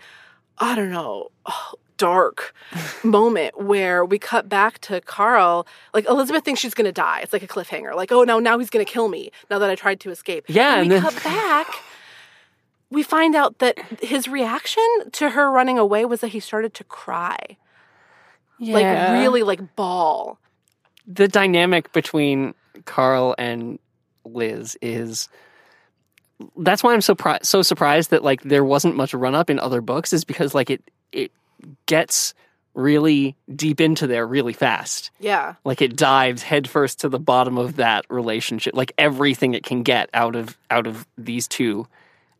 I don't know, *sighs* dark *laughs* moment where we cut back to Carl. Like Elizabeth thinks she's going to die. It's like a cliffhanger. Like, oh no, now he's going to kill me now that I tried to escape. Yeah, And and we then- cut back. We find out that his reaction to her running away was that he started to cry. Yeah. Like really like bawl. The dynamic between Carl and Liz is that's why I'm so pri- so surprised that like there wasn't much run up in other books is because like it it gets really deep into there really fast. Yeah. Like it dives headfirst to the bottom of that relationship. Like everything it can get out of out of these two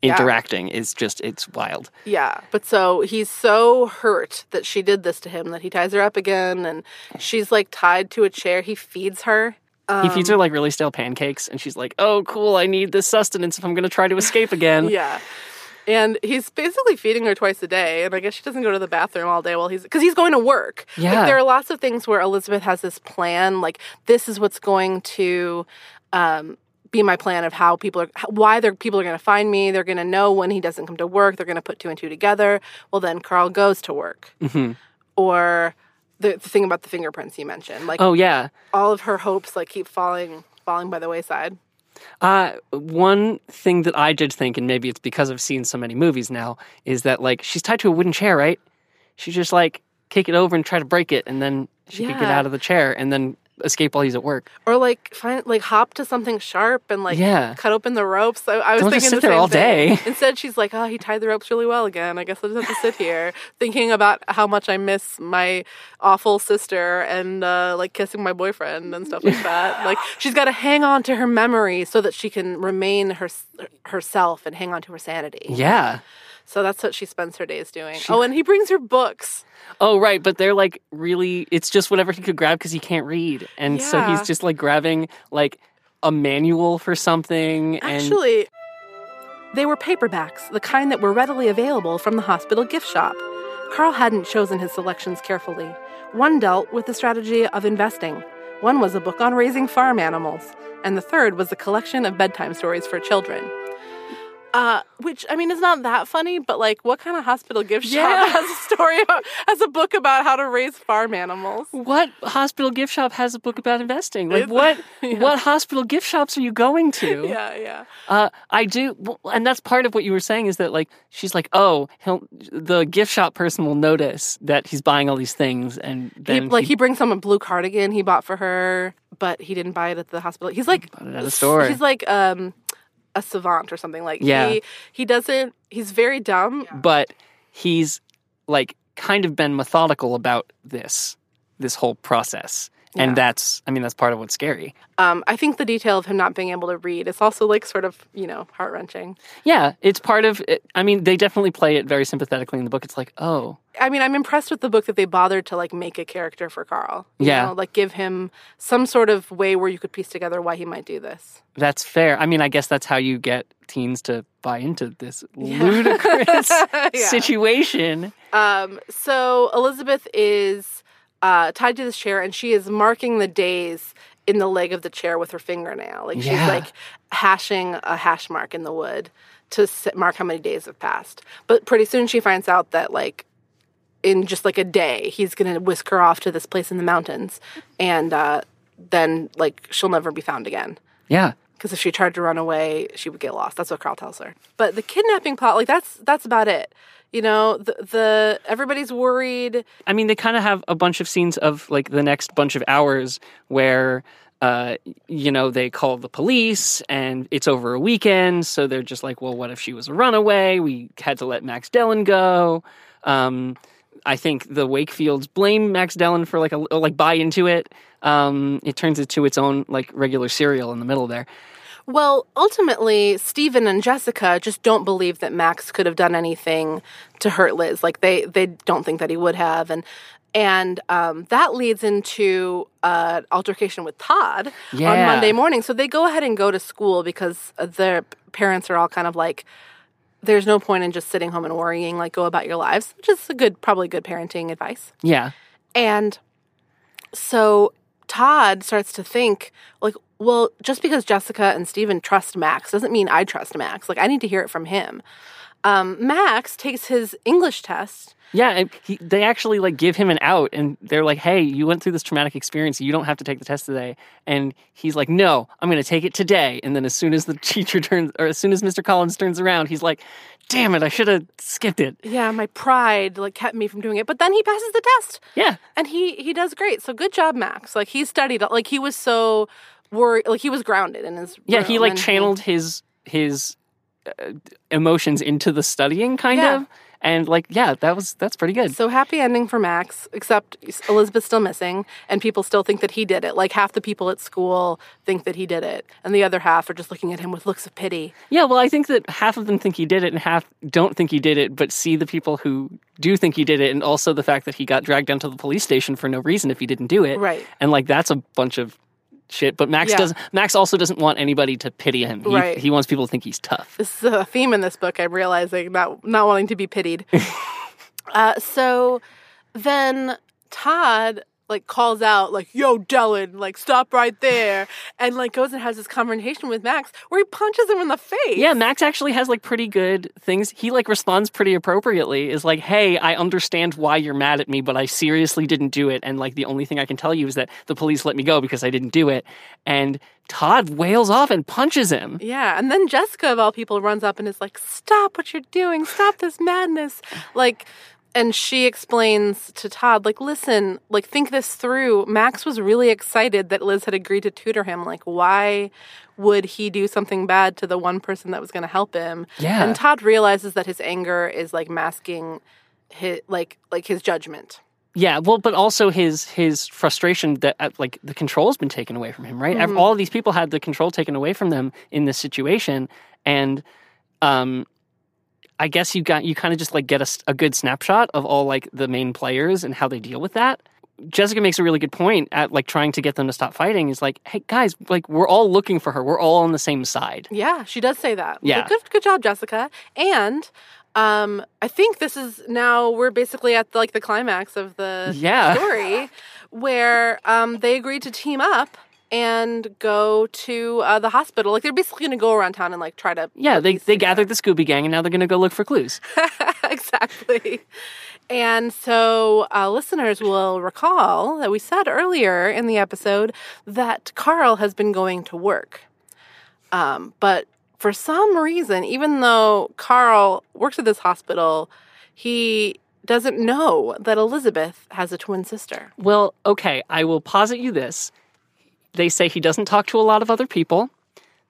Yeah. interacting is just it's wild. Yeah, but so he's so hurt that she did this to him that he ties her up again and she's like tied to a chair. He feeds her. he feeds her like really stale pancakes and she's like, "Oh, cool, I need this sustenance if I'm going to try to escape again." *laughs* Yeah. And he's basically feeding her twice a day. And I guess she doesn't go to the bathroom all day while he's, because he's going to work. Like, Yeah. there are lots of things where Elizabeth has this plan, like, this is what's going to, um, be my plan of how people are, why they're, people are going to find me. They're going to know when he doesn't come to work. They're going to put two and two together. Well, then Carl goes to work. hmm Or the, the thing about the fingerprints you mentioned. Like, Oh yeah. all of her hopes, like, keep falling, falling by the wayside. Uh, one thing that I did think, and maybe it's because I've seen so many movies now, is that like she's tied to a wooden chair, right? She just like kick it over and try to break it, and then she could get out of the chair and then escape while he's at work. Or like find like hop to something sharp and like Yeah. cut open the ropes. So I was Don't thinking sit the there all thing. day. *laughs* Instead, she's like, "Oh, he tied the ropes really well again. I guess I'll just have to sit here, *laughs* thinking about how much I miss my awful sister and uh, like kissing my boyfriend and stuff like that. *laughs* like she's got to hang on to her memory so that she can remain her herself and hang on to her sanity. Yeah. So that's what she spends her days doing. oh, and he brings her books. Oh, right. But they're like really, it's just whatever he could grab because he can't read. And so he's just like grabbing like a manual for something. and Actually, they were paperbacks, the kind that were readily available from the hospital gift shop. Carl hadn't chosen his selections carefully. One dealt with the strategy of investing, one was a book on raising farm animals, and the third was a collection of bedtime stories for children. Uh, which I mean is not that funny, but like, what kind of hospital gift shop Yeah. *laughs* has a story about, has a book about how to raise farm animals? what hospital gift shop has a book about investing? Like, *laughs* what yeah. what hospital gift shops are you going to? *laughs* Yeah, yeah. Uh, I do, and that's part of what you were saying is that like she's like, oh, he'll the gift shop person will notice that he's buying all these things, and He, then like he brings some a blue cardigan he bought for her, but he didn't buy it at the hospital. He's like Bought it at a store. He's like um a savant or something. Like Yeah. he he doesn't. He's very dumb. but he's like kind of been methodical about this this whole process, Yeah. and that's I mean that's part of what's scary. Um, I think the detail of him not being able to read is also like sort of you know heart wrenching. Yeah, it's part of. It. I mean, they definitely play it very sympathetically in the book. It's like, oh, I mean, I'm impressed with the book that they bothered to like make a character for Carl. you Yeah. know, like give him some sort of way where you could piece together why he might do this. that's fair. I mean, I guess that's how you get teens to buy into this ludicrous *laughs* Yeah. situation. Um, so Elizabeth is uh, tied to this chair, and she is marking the days in the leg of the chair with her fingernail. Like she's Yeah. like hashing a hash mark in the wood to mark how many days have passed. But pretty soon she finds out that like in just like a day he's gonna whisk her off to this place in the mountains, and uh, then like she'll never be found again. Yeah, Because if she tried to run away, she would get lost. That's what Carl tells her. But the kidnapping plot, like that's that's about it. You know, the, the everybody's worried. I mean, they kind of have a bunch of scenes of like the next bunch of hours where, uh, you know, they call the police and it's over a weekend. So they're just like, well, what if she was a runaway? We had to let Max Dillon go. Um, I think the Wakefields blame Max Dillon for like a like buy into it. Um, it turns it to its own like regular serial in the middle there. Well, ultimately, Steven and Jessica just don't believe that Max could have done anything to hurt Liz. Like they they don't think that he would have, and and um, that leads into uh, altercation with Todd on Monday morning. So they go ahead and go to school because their parents are all kind of like. There's no point in just sitting home and worrying. Like, go about your lives, which is a good, probably good parenting advice. Yeah, And so Todd starts to think, like, well, just because Jessica and Steven trust Max doesn't mean I trust Max. Like, I need to hear it from him. Um, Max takes his English test. yeah. And he, they actually like give him an out, and they're like, "Hey, you went through this traumatic experience. You don't have to take the test today." And he's like, "No, I'm going to take it today." And then as soon as the *laughs* teacher turns, or as soon as Mr. Collins turns around, he's like, "Damn it! I should have skipped it." Yeah, my pride like kept me from doing it. But then he passes the test, Yeah, and he he does great. So good job, Max. Like he studied. Like he was so worried. Like he was grounded in his. yeah. He like channeled his his uh, Uh, emotions into the studying, kind Yeah. of. And like, yeah, that was that's pretty good. So happy ending for Max, except Elizabeth's still missing, and people still think that he did it. Like half the people at school think that he did it, and the other half are just looking at him with looks of pity. Yeah, well, I think that half of them think he did it and half don't think he did it, but see the people who do think he did it, and also the fact that he got dragged down to the police station for no reason if he didn't do it. Right. And like that's a bunch of shit. But Max Yeah. doesn't. Max also doesn't want anybody to pity him. He, Right. He wants people to think he's tough. This is a theme in this book. I'm realizing not not wanting to be pitied. *laughs* uh, so then Todd like calls out like yo Dylan like stop right there and like goes and has this confrontation with Max where he punches him in the face. Yeah, Max actually has like pretty good things. He like responds pretty appropriately. Is like, "Hey, I understand why you're mad at me, but I seriously didn't do it and like the only thing I can tell you is that the police let me go because I didn't do it." And Todd wails off and punches him. Yeah, and then Jessica of all people runs up and is like, "Stop what you're doing! Stop this madness!" Like, and she explains to Todd, like, "Listen, like, think this through. Max was really excited that Liz had agreed to tutor him. Like, why would he do something bad to the one person that was going to help him?" Yeah. And Todd realizes that his anger is like masking his like like his judgment. Yeah, well, but also his his frustration that uh, like the control's been taken away from him, right? Mm-hmm. All these people had the control taken away from them in this situation, and um, I guess you got you kind of just like get a good snapshot of all like the main players and how they deal with that. Jessica makes a really good point at like trying to get them to stop fighting. Is like, hey guys, like we're all looking for her. We're all on the same side. Yeah, she does say that. Yeah. good, good job, Jessica. And um, I think this is now we're basically at the, like the climax of the Yeah. story, where um, they agreed to team up and go to uh, the hospital. Like they're basically going to go around town and like try to Yeah, they they gathered the Scooby Gang and now they're gonna go look for clues. *laughs* exactly. And so, uh, listeners will recall that we said earlier in the episode that Carl has been going to work. Um, but for some reason, even though Carl works at this hospital, he doesn't know that Elizabeth has a twin sister. Well, okay, I will posit you this. They say he doesn't talk to a lot of other people.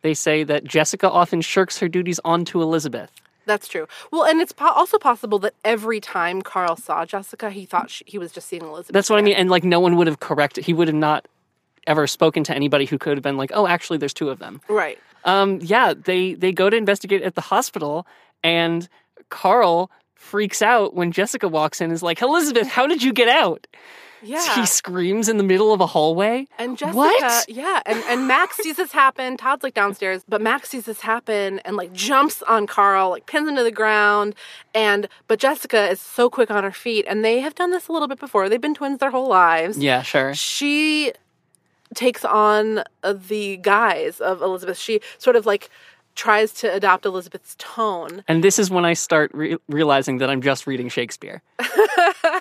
They say that Jessica often shirks her duties onto Elizabeth. That's true. Well, and it's po- also possible that every time Carl saw Jessica, he thought she, he was just seeing Elizabeth. That's what I mean. And like, no one would have corrected. He would have not ever spoken to anybody who could have been like, "Oh, actually, there's two of them." Right. Um, yeah, they they go to investigate at the hospital, and Carl freaks out when Jessica walks in. and Is like, "Elizabeth, how did you get out?" Yeah. He screams in the middle of a hallway. And Jessica, What? yeah, and, and Max *laughs* sees this happen. Todd's like downstairs, but Max sees this happen and like jumps on Carl, like pins him to the ground. And but Jessica is so quick on her feet, and they have done this a little bit before. They've been twins their whole lives. Yeah, sure. She takes on uh, the guise of Elizabeth. She sort of like tries to adopt Elizabeth's tone. And this is when I start re- realizing that I'm just reading Shakespeare. *laughs*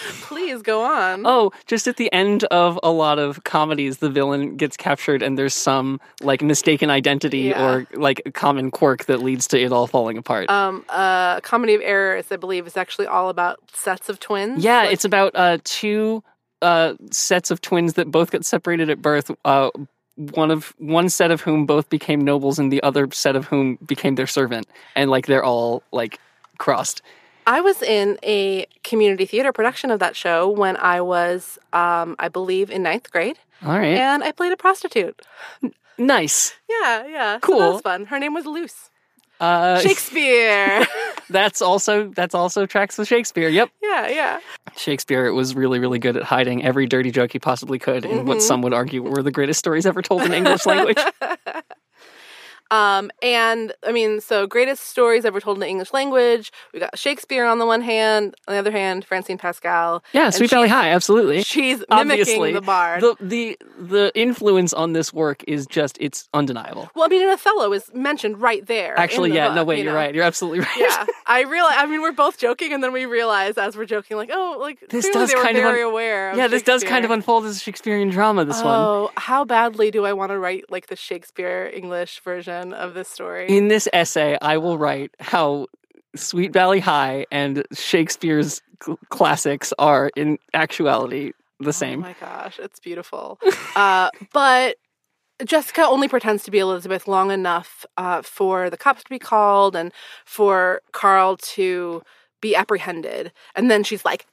*laughs* Please go on. Oh, just at the end of a lot of comedies, the villain gets captured and there's some like mistaken identity Yeah. or like common quirk that leads to it all falling apart. Um, uh, Comedy of Errors, I believe, is actually all about sets of twins. yeah, Like- it's about uh, two uh, sets of twins that both got separated at birth. Uh, one of one set of whom both became nobles, and the other set of whom became their servant, and like they're all like crossed. I was in a community theater production of that show when I was, um, I believe, in ninth grade, All right, and I played a prostitute. nice. Yeah, yeah, So Cool. that was fun. Her name was Luce Uh, *laughs* Shakespeare. *laughs* that's also that's also tracks with Shakespeare. Yep. yeah, yeah. Shakespeare was really, really good at hiding every dirty joke he possibly could in what some would argue were the greatest stories ever told in English language. *laughs* Um, and I mean, so greatest stories ever told in the English language. We got Shakespeare on the one hand, on the other hand, Francine Pascal. Yeah, Sweet Valley High, absolutely. She's mimicking Obviously, the bard. The, the the influence on this work is just it's undeniable. well, I mean, and Othello is mentioned right there. Actually, the yeah, book, no wait, you you're know? right. You're absolutely right. yeah, *laughs* I realize. I mean, we're both joking, and then we realize as we're joking, like, oh, like This does kind of very un- aware. Of yeah, this does kind of unfold as a Shakespearean drama. This one. Oh, how badly do I want to write like the Shakespeare English version of this story? In this essay, I will write how Sweet Valley High and Shakespeare's cl- classics are in actuality the Oh same. my gosh, it's beautiful. uh, but Jessica only pretends to be Elizabeth long enough uh, for the cops to be called and for Carl to be apprehended. And then she's like,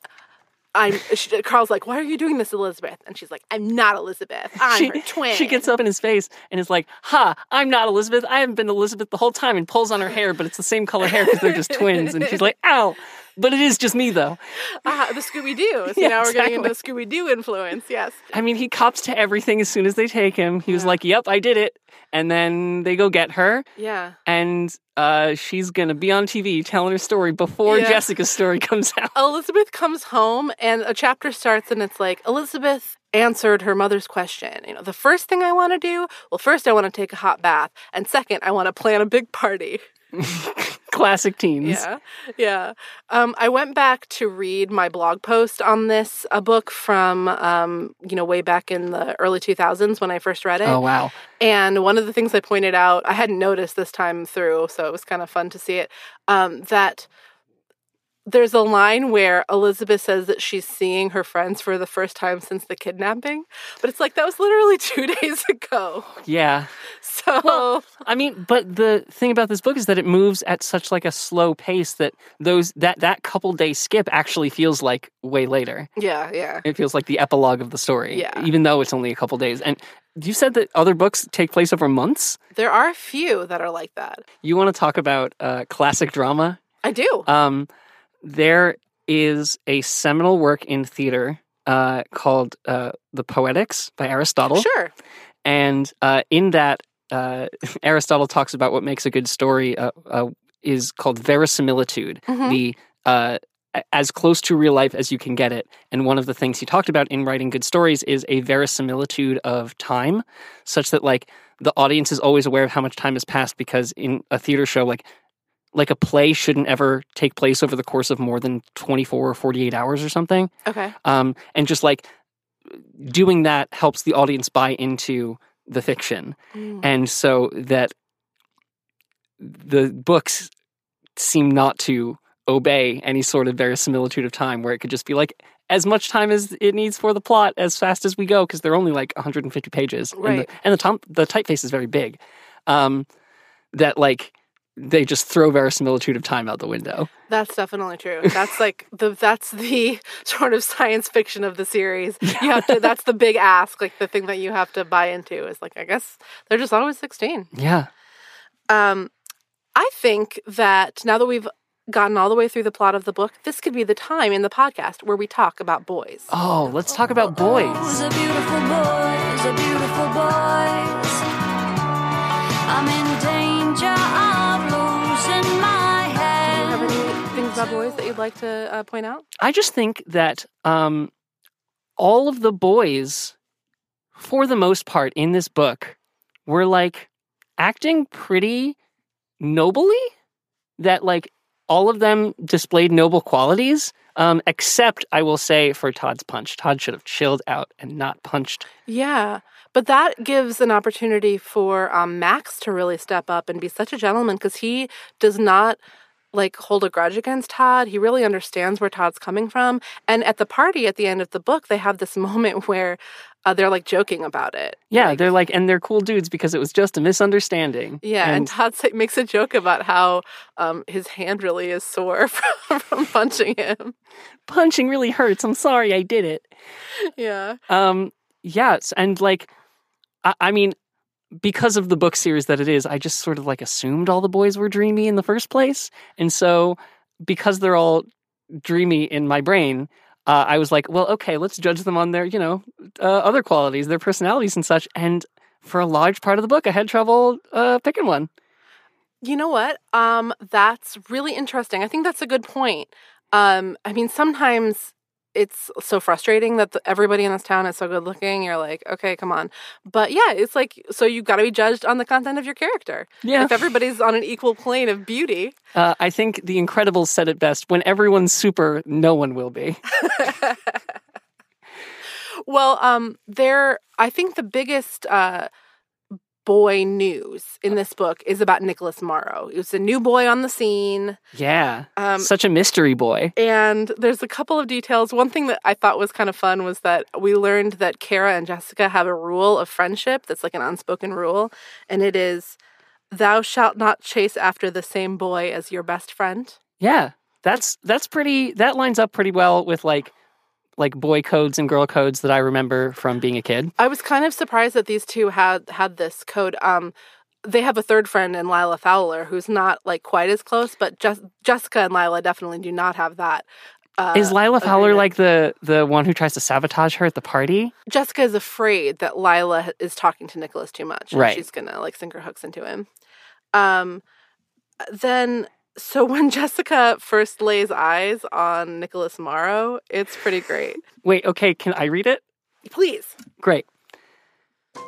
I'm she, Carl's like, why are you doing this, Elizabeth? And she's like, I'm not Elizabeth. I'm she, her twin. she gets up in his face and is like, "Ha! I'm not Elizabeth. I haven't been Elizabeth the whole time." And pulls on her hair, but it's the same color hair because they're just twins. And she's like, *laughs* "Ow!" but it is just me though. Uh, the Scooby Doo. So *laughs* Yeah, now we're getting into. Scooby Doo influence. Yes. I mean, he cops to everything as soon as they take him. He was like, "Yep, I did it," and then they go get her, Yeah. and uh, she's gonna be on TV telling her story before Yeah. Jessica's story *laughs* comes out. Elizabeth comes home and a chapter starts and it's like Elizabeth answered her mother's question. You know, the first thing I want to do, well, first I want to take a hot bath, and second I want to plan a big party. *laughs* Classic teens. Yeah, yeah. Um, I went back to read my blog post on this, a book from, um, you know, way back in the early 2000s when I first read it. Oh wow. And one of the things I pointed out, I hadn't noticed this time through, so it was kind of fun to see it, um, that there's a line where Elizabeth says that she's seeing her friends for the first time since the kidnapping. But it's like, that was literally *laughs* two days ago. Yeah. So, I mean, but the thing about this book is that it moves at such like a slow pace that those that that couple day skip actually feels like way later. yeah, yeah. It feels like the epilogue of the story, Yeah. even though it's only a couple days. And you said that other books take place over months. There are a few that are like that. You want to talk about uh, classic drama? I do. Um, there is a seminal work in theater uh, called uh, "The Poetics" by Aristotle. Sure. And uh, in that, uh, *laughs* Aristotle talks about what makes a good story uh, uh, is called verisimilitude, Mhm. the uh, as close to real life as you can get it. And one of the things he talked about in writing good stories is a verisimilitude of time, such that like the audience is always aware of how much time has passed because in a theater show, like like a play shouldn't ever take place over the course of more than 24 or 48 hours or something Okay. um, and just like doing that helps the audience buy into the fiction Mm. and so that the books seem not to obey any sort of verisimilitude of time where it could just be like as much time as it needs for the plot as fast as we go because they're only like 150 pages and Right. the, and the, tom- the typeface is very big um, that like they just throw verisimilitude of time out the window That's definitely true. That's like the that's the *laughs* sort of science fiction of the series. You have to *laughs* that's the big ask, like the thing that you have to buy into is like I guess they're just always 16. yeah Um I think that now that we've gotten all the way through the plot of the book, this could be the time in the podcast where we talk about boys. oh let's talk about boys Boys about boys that you'd like to uh, point out? I just think that um, all of the boys, for the most part, in this book, were like acting pretty nobly. That like all of them displayed noble qualities, um, except I will say for Todd's punch. Todd should have chilled out and not punched. Yeah, but that gives an opportunity for um, Max to really step up and be such a gentleman because he does not like hold a grudge against Todd. He really understands where Todd's coming from. And at the party at the end of the book, they have this *laughs* moment where uh, they're like joking about it. Yeah, Like, they're like, and they're cool dudes because it was just a misunderstanding. yeah, and, and Todd say, makes a joke about how um, his hand really is sore *laughs* from, from punching him. punching really hurts. I'm sorry, I did it. *laughs* Yeah. Um, yes, and like, I, I mean, because of the book series that it is, I just sort of like assumed all the boys were dreamy in the first place, and so because they're all dreamy in my brain, uh, I was like, well, okay, let's judge them on their, you know, uh, other qualities, their personalities and such. And for a large part of the book, I had trouble uh, picking one. You know what? Um, that's really interesting. I think that's a good point. Um, I mean, sometimes it's so frustrating that the, everybody in this town is so good looking. You're like, okay, come on. But yeah, it's like, so you've got to be judged on the content of your character. Yeah. If everybody's on an equal plane of beauty. Uh, I think The Incredibles said it best: when everyone's super, no one will be. *laughs* *laughs* Well, um, there, I think the biggest, uh, boy news in this book is about Nicholas Morrow. He was a new boy on the scene. Yeah, Um, such a mystery boy. And there's a couple of details. One thing that I thought was kind of fun was that we learned that Cara and Jessica have a rule of friendship that's like an unspoken rule. And it is, thou shalt not chase after the same boy as your best friend. Yeah, that's that's pretty. That lines up pretty well with like like boy codes and girl codes that I remember from being a kid. I was kind of surprised that these two had had this code. Um, they have a third friend in Lila Fowler who's not like quite as close, but just Jessica and Lila definitely do not have that. Uh, Is Lila Fowler like the the one who tries to sabotage her at the party? Jessica is afraid that Lila is talking to Nicholas too much. And Right. She's gonna like sink her hooks into him. Um, then so *laughs* when Jessica first lays eyes on Nicholas Morrow, it's pretty great. Wait, okay, can I read it? Please. Great.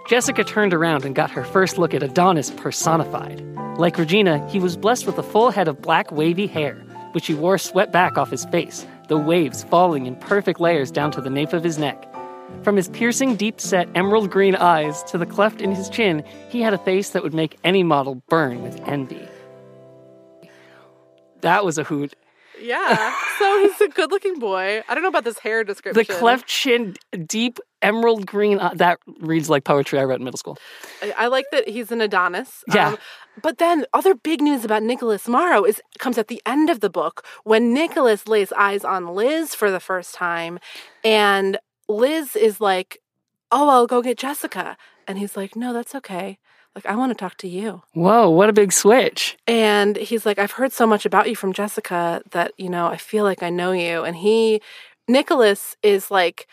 Jessica turned around and got her first look at Adonis personified. Like Regina, he was blessed with a full head of black wavy hair, which he wore swept back off his face, the waves falling in perfect layers down to the nape of his neck. From his piercing, deep set emerald green eyes to the cleft in his chin, he had a face that would make any model burn with envy. That was a hoot. Yeah. so he's a good-looking boy. I don't know about this hair description. The cleft chin, deep emerald green, eye, that reads like poetry I read in middle school. I, I like that he's an Adonis. Um, Yeah. but then other big news about Nicholas Morrow is comes at the end of the book when Nicholas lays eyes on Liz for the first time, and Liz is like, "Oh, I'll go get Jessica," and he's like, "No, that's okay. Like, I want to talk to you." Whoa, what a big switch. And he's like, I've heard so much about you from Jessica that, you know, I feel like I know you. And he, Nicholas, is like,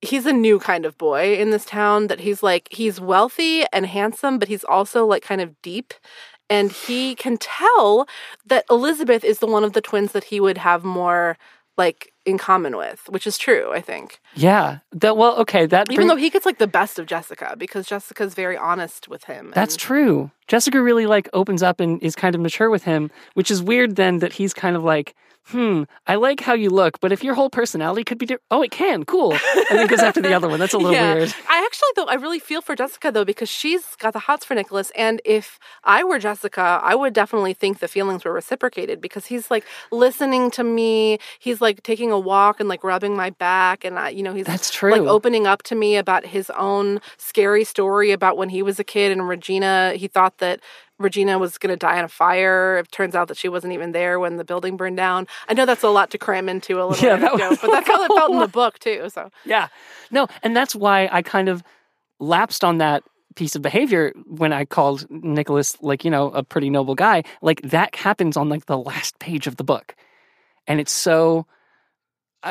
he's a new kind of boy in this town that he's like, he's wealthy and handsome, but he's also like kind of deep. And he can tell that Elizabeth is the one of the twins that he would have more like in common with, which is true, I think. Yeah. That well, okay, that Even though he gets like the best of Jessica because Jessica's very honest with him. That's and- true. Jessica really like opens up and is kind of mature with him, which is weird then that he's kind of like, "Hmm, I like how you look, but if your whole personality could be different, oh, it can. Cool." And then goes after the other one. That's a little weird. I actually though I really feel for Jessica though because she's got the hots for Nicholas, and if I were Jessica, I would definitely think the feelings were reciprocated because he's like listening to me. He's like taking a walk and like rubbing my back, and I, you know, he's That's true. like opening up to me about his own scary story about when he was a kid and Regina. He thought that. Regina was going to die in a fire. It turns out that she wasn't even there when the building burned down. I know that's a lot to cram into a *laughs* little Yeah, that was but that's how it felt in the book too. So Yeah. No, and that's why I kind of lapsed on that piece of behavior when I called Nicholas like, you know, a pretty noble guy. Like that happens on like the last page of the book. And it's so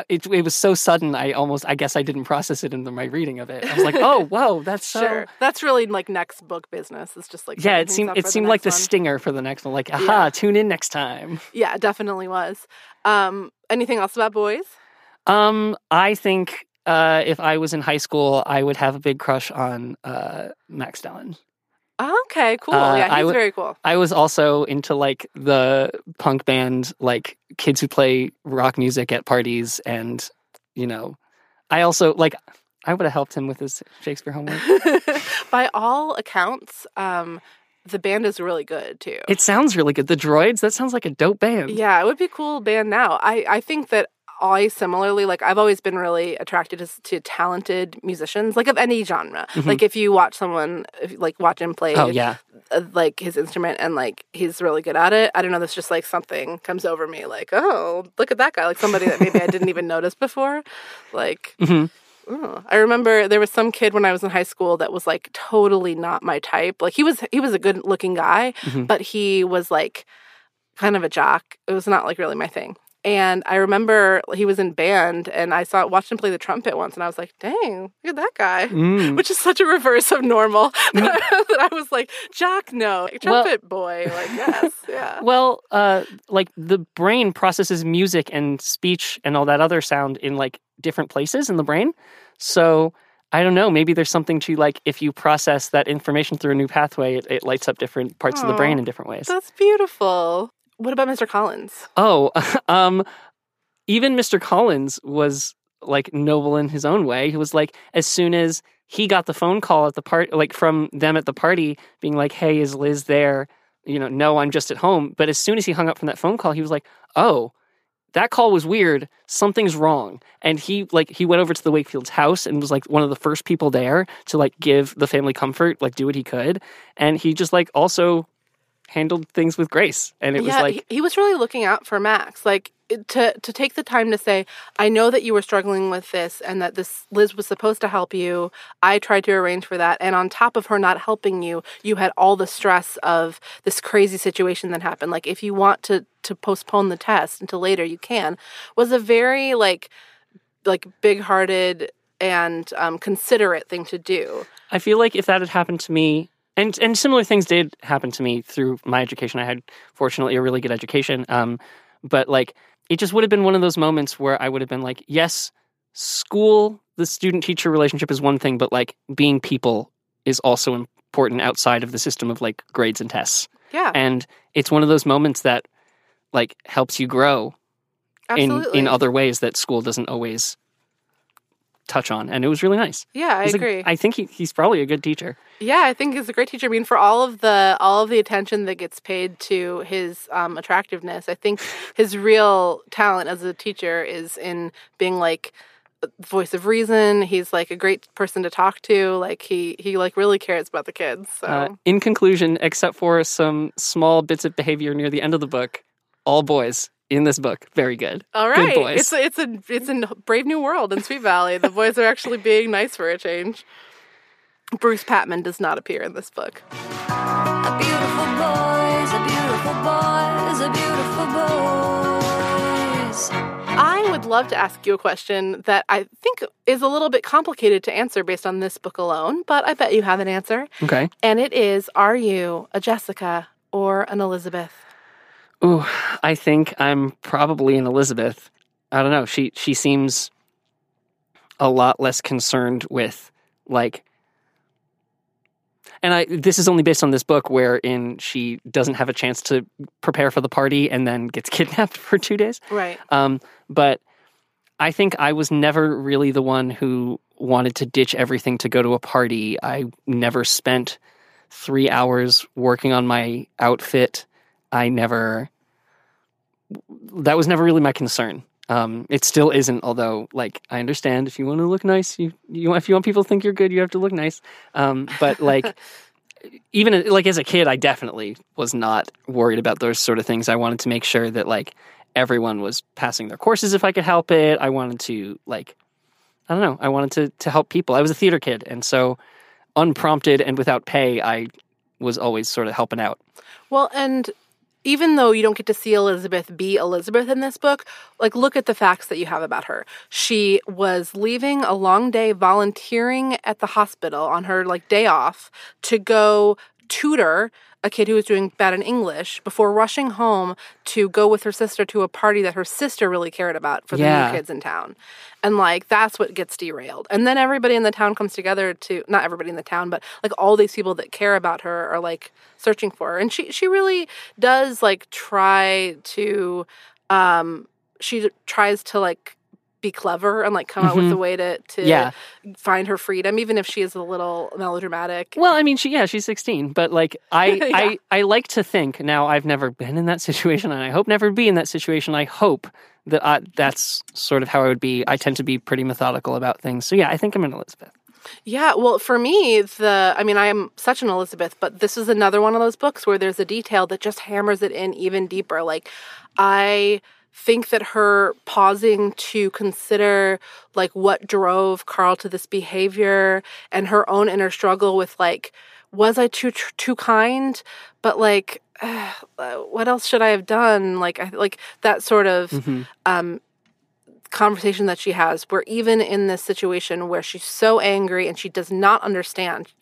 it, it was so sudden i almost i guess i didn't process it in the, my reading of it i was like oh *laughs* whoa that's so Sure. That's really like next book business. It's just like yeah it seemed it seemed like the next one. stinger for the next one like aha Yeah. tune in next time Yeah, definitely was. Um, anything else about boys? um i think uh if i was in high school i would have a big crush on uh max dillon Okay, cool. Uh, yeah, he's w- very cool. I was also into like the punk band, like kids who play rock music at parties, and you know, I also like. I would have helped him with his Shakespeare homework. *laughs* By all accounts, um, the band is really good too. It sounds really good. The Droids. That sounds like a dope band. yeah, it would be a cool band now. I, I think that I similarly like I've always been really attracted to, to talented musicians, like of any genre. Like if you watch someone, if, like watch him play, Mm-hmm. Oh yeah. uh, like his instrument and like he's really good at it. I don't know. That's just like something comes over me. Like, oh, look at that guy. Like somebody that maybe I didn't even notice before. Like, Mhm. oh. I remember there was some kid when I was in high school that was like totally not my type. Like he was he was a good looking guy, Mhm. but he was like kind of a jock. It was not like really my thing. And I remember he was in band, and I saw watched him play the trumpet once, and I was like, "Dang, look at that guy!" Mm. *laughs* which is such a reverse of normal. *laughs* that I was like, Jock, no, Well- trumpet boy, like yes, yeah. *laughs* Well, uh, like the brain processes music and speech and all that other sound in like different places in the brain. So I don't know. Maybe there's something to like if you process that information through a new pathway, it, it lights up different parts of the brain in different ways. That's beautiful. What about Mr. Collins? Oh, *laughs* um, even Mr. Collins was like noble in his own way. He was like, as soon as he got the phone call at the part, like from them at the party, being like, "Hey, is Liz there?" You know, no, I'm just at home. But as soon as he hung up from that phone call, he was like, "Oh." That call was weird. Something's wrong. And he like he went over to the Wakefield's house and was like one of the first people there to like give the family comfort, like do what he could. And he just like also handled things with grace. And it yeah, was like he, he was really looking out for Max. Like to to take the time to say, I know that you were struggling with this and that this Liz was supposed to help you. I tried to arrange for that, and on top of her not helping you, you had all the stress of this crazy situation that happened. Like if you want to to postpone the test until later, you can. Was a very like like big hearted and um, considerate thing to do. I feel like if that had happened to me, and and similar things did happen to me through my education. I had fortunately a really good education, um, but like it just would have been one of those moments where I would have been like, yes, school, the student teacher relationship is one thing, but like being people is also important outside of the system of like grades and tests. Yeah, And it's one of those moments that like helps you grow absolutely. in in other ways that school doesn't always touch on. And it was really nice. yeah, I He's agree. I think he, he's probably a good teacher. Yeah, I think he's a great teacher. I mean, for all of the all of the attention that gets paid to his um, attractiveness, I think *sighs* his real talent as a teacher is in being like the voice of reason. He's like a great person to talk to. Like he he like really cares about the kids. So Uh, in conclusion, except for some small bits of behavior near the end of the book, all boys in this book very good. All right. good boys. it's a, it's a it's a brave new world in Sweet Valley. The boys are actually being nice for a change. Bruce Patman does not appear in this book. A beautiful boys, a beautiful boys, a beautiful boys. I would love to ask you a question that I think is a little bit complicated to answer based on this book alone, but I bet you have an answer. Okay. And it is Are you a Jessica or an Elizabeth? Ooh, I think I'm probably an Elizabeth. I don't know. She she seems a lot less concerned with like and I this is only based on this book wherein she doesn't have a chance to prepare for the party and then gets *laughs* kidnapped for 2 days. Right. Um, but I think I was never really the one who wanted to ditch everything to go to a party. I never spent three hours working on my outfit. I never. That was never really my concern. Um, it still isn't. Although, like, I understand if you want to look nice, you you if you want people to think you're good, you have to look nice. Um, but like, *laughs* even like as a kid, I definitely was not worried about those sort of things. I wanted to make sure that like everyone was passing their courses if I could help it. I wanted to like I don't know, I wanted to to help people. I was a theater kid and so unprompted and without pay, I was always sort of helping out. Well, and even though you don't get to see Elizabeth be Elizabeth in this book, like look at the facts that you have about her. She was leaving a long day volunteering at the hospital on her like day off to go tutor a kid who was doing bad in English before rushing home to go with her sister to a party that her sister really cared about for the Yeah. new kids in town. And like that's what gets derailed. And then everybody in the town comes together to not everybody in the town, but like all these people that care about her are like searching for her. And she she really does like try to um she tries to like be clever and like come out with mm-hmm. a way to to Yeah. find her freedom even if she is a little melodramatic. Well, I mean, she yeah, she's 16, but like I *laughs* Yeah. I I like to think now I've never been in that situation and I hope never be in that situation. I hope that I, that's sort of how I would be. I tend to be pretty methodical about things. So yeah, I think I'm an Elizabeth. Yeah, well, for me, the I mean, I am such an Elizabeth, but this is another one of those books where there's a detail that just hammers it in even deeper. Like, I think that her pausing to consider like what drove Carl to this behavior and her own inner struggle with like, was I too too kind? But like, *sighs* uh, what else should I have done? Like, I like that sort of um conversation that she has where even in this situation where she's so angry and she does not understand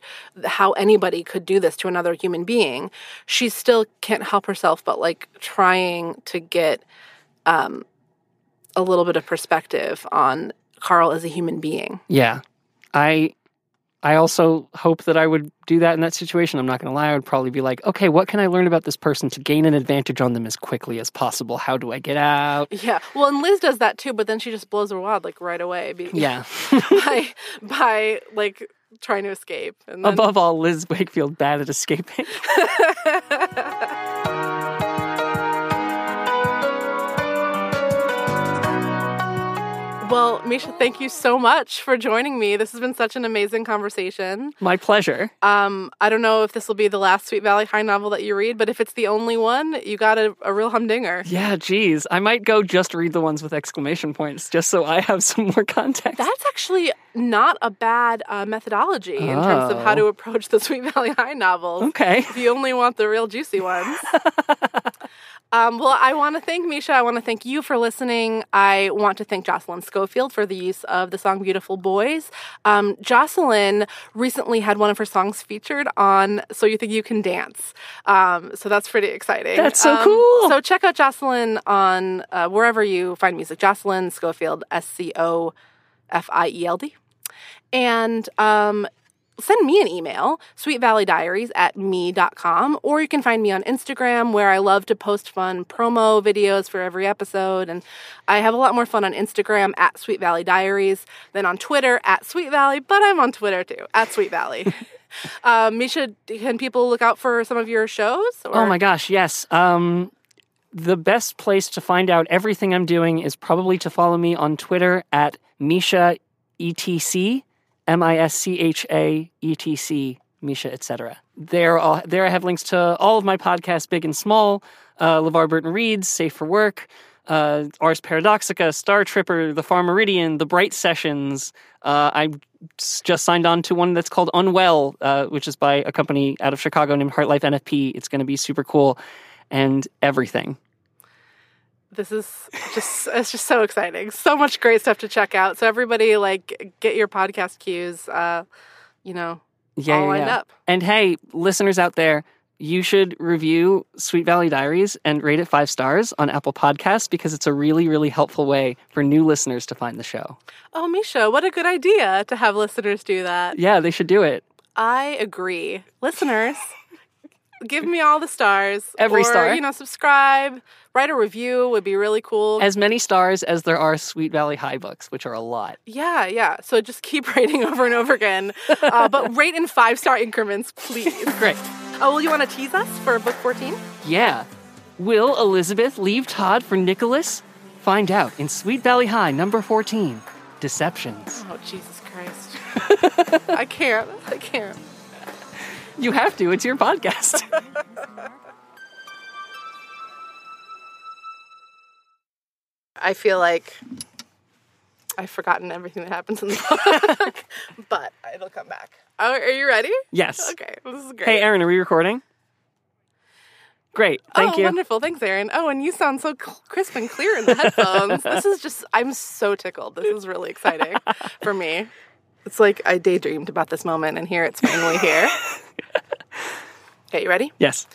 how anybody could do this to another human being she still can't help herself but like trying to get um a little bit of perspective on Carl as a human being Yeah. I I also hope that I would do that in that situation. I'm not going to lie. I would probably be like, okay, what can I learn about this person to gain an advantage on them as quickly as possible? How do I get out? yeah well and Liz does that too but then she just blows her wad like right away *laughs* Yeah. by by like trying to escape and then, Above all, Liz Wakefield bad at escaping. *laughs* Well, Mischa, thank you so much for joining me. This has been such an amazing conversation. My pleasure. Um, I don't know if this will be the last Sweet Valley High novel that you read, but if it's the only one, you got a, a real humdinger. Yeah, geez. I might go just read the ones with exclamation points just so I have *laughs* some more context. That's actually not a bad uh, methodology in terms of how to Oh. approach the *laughs* Sweet Valley High novels. Okay. If you only want the real juicy ones. *laughs* um, well, I want to thank Mischa. I want to thank you for listening. I want to thank Jocelyn Scofield for the use of the song Beautiful Boys. Um, Jocelyn recently had one of her songs featured on So You Think You Can Dance. Um, so that's pretty exciting. That's so Um, cool. So check out Jocelyn on uh, wherever you find music. Jocelyn Scofield, S C O F I E L D. And um, send me an email, sweetvalleydiaries at me.com, or you can find me on Instagram where I love to post fun promo videos for every episode. And I have a lot more fun on Instagram at Sweet Valley Diaries than on Twitter at Sweet Valley, but I'm on Twitter too, at Sweet Valley. *laughs* um, Mischa, can people look out for some of your shows? Or? Oh my gosh, yes. Um, the best place to find out everything I'm doing is probably to follow me on Twitter at Mischa ETC, M I S C H A E T C, Mischa, etc. There, there I have links to all of my podcasts, big and small. Uh, LeVar Burton Reads, Safe for Work, uh, Ars Paradoxica, Star Tripper, The Far Meridian, The Bright Sessions. Uh, I just signed on to one that's called Unwell, uh, which is by a company out of Chicago named HartLife NFP. It's going to be super cool and everything. This is just it's just so exciting so much great stuff to check out so everybody like get your podcast queues uh you know Yeah, all yeah, lined yeah. up And hey, listeners out there, you should review Sweet Valley Diaries and rate it five stars on Apple Podcasts because it's a really, really helpful way for new listeners to find the show. oh mischa what a good idea to have listeners do that Yeah, they should do it. i agree listeners give me all the stars Every or, star. you know subscribe write a review would be really cool As many stars as there are Sweet Valley High books, which are a lot. yeah yeah so just keep *laughs* rating over and over again uh, but *laughs* rate in five star increments please *laughs* Great. oh well you want to tease us for book 14 Yeah. Will Elizabeth leave Todd for Nicholas? Find out in Sweet Valley High, number 14 Deceptions. Oh, Jesus Christ. I can't. I can't. You have to, it's your podcast. *laughs* I feel like I've forgotten everything that happens in the book, *laughs* but it'll come back. Oh, are you ready? yes. Okay, this is great. Hey, Aaron, are we recording? Great. Thank oh, you. wonderful. Thanks, Aaron. Oh, and you sound so cl- crisp and clear in the headphones. *laughs* this is just, I'm so tickled. This is really exciting for me. It's like I daydreamed about this moment, and here it's finally here. *laughs* Okay, you ready? Yes.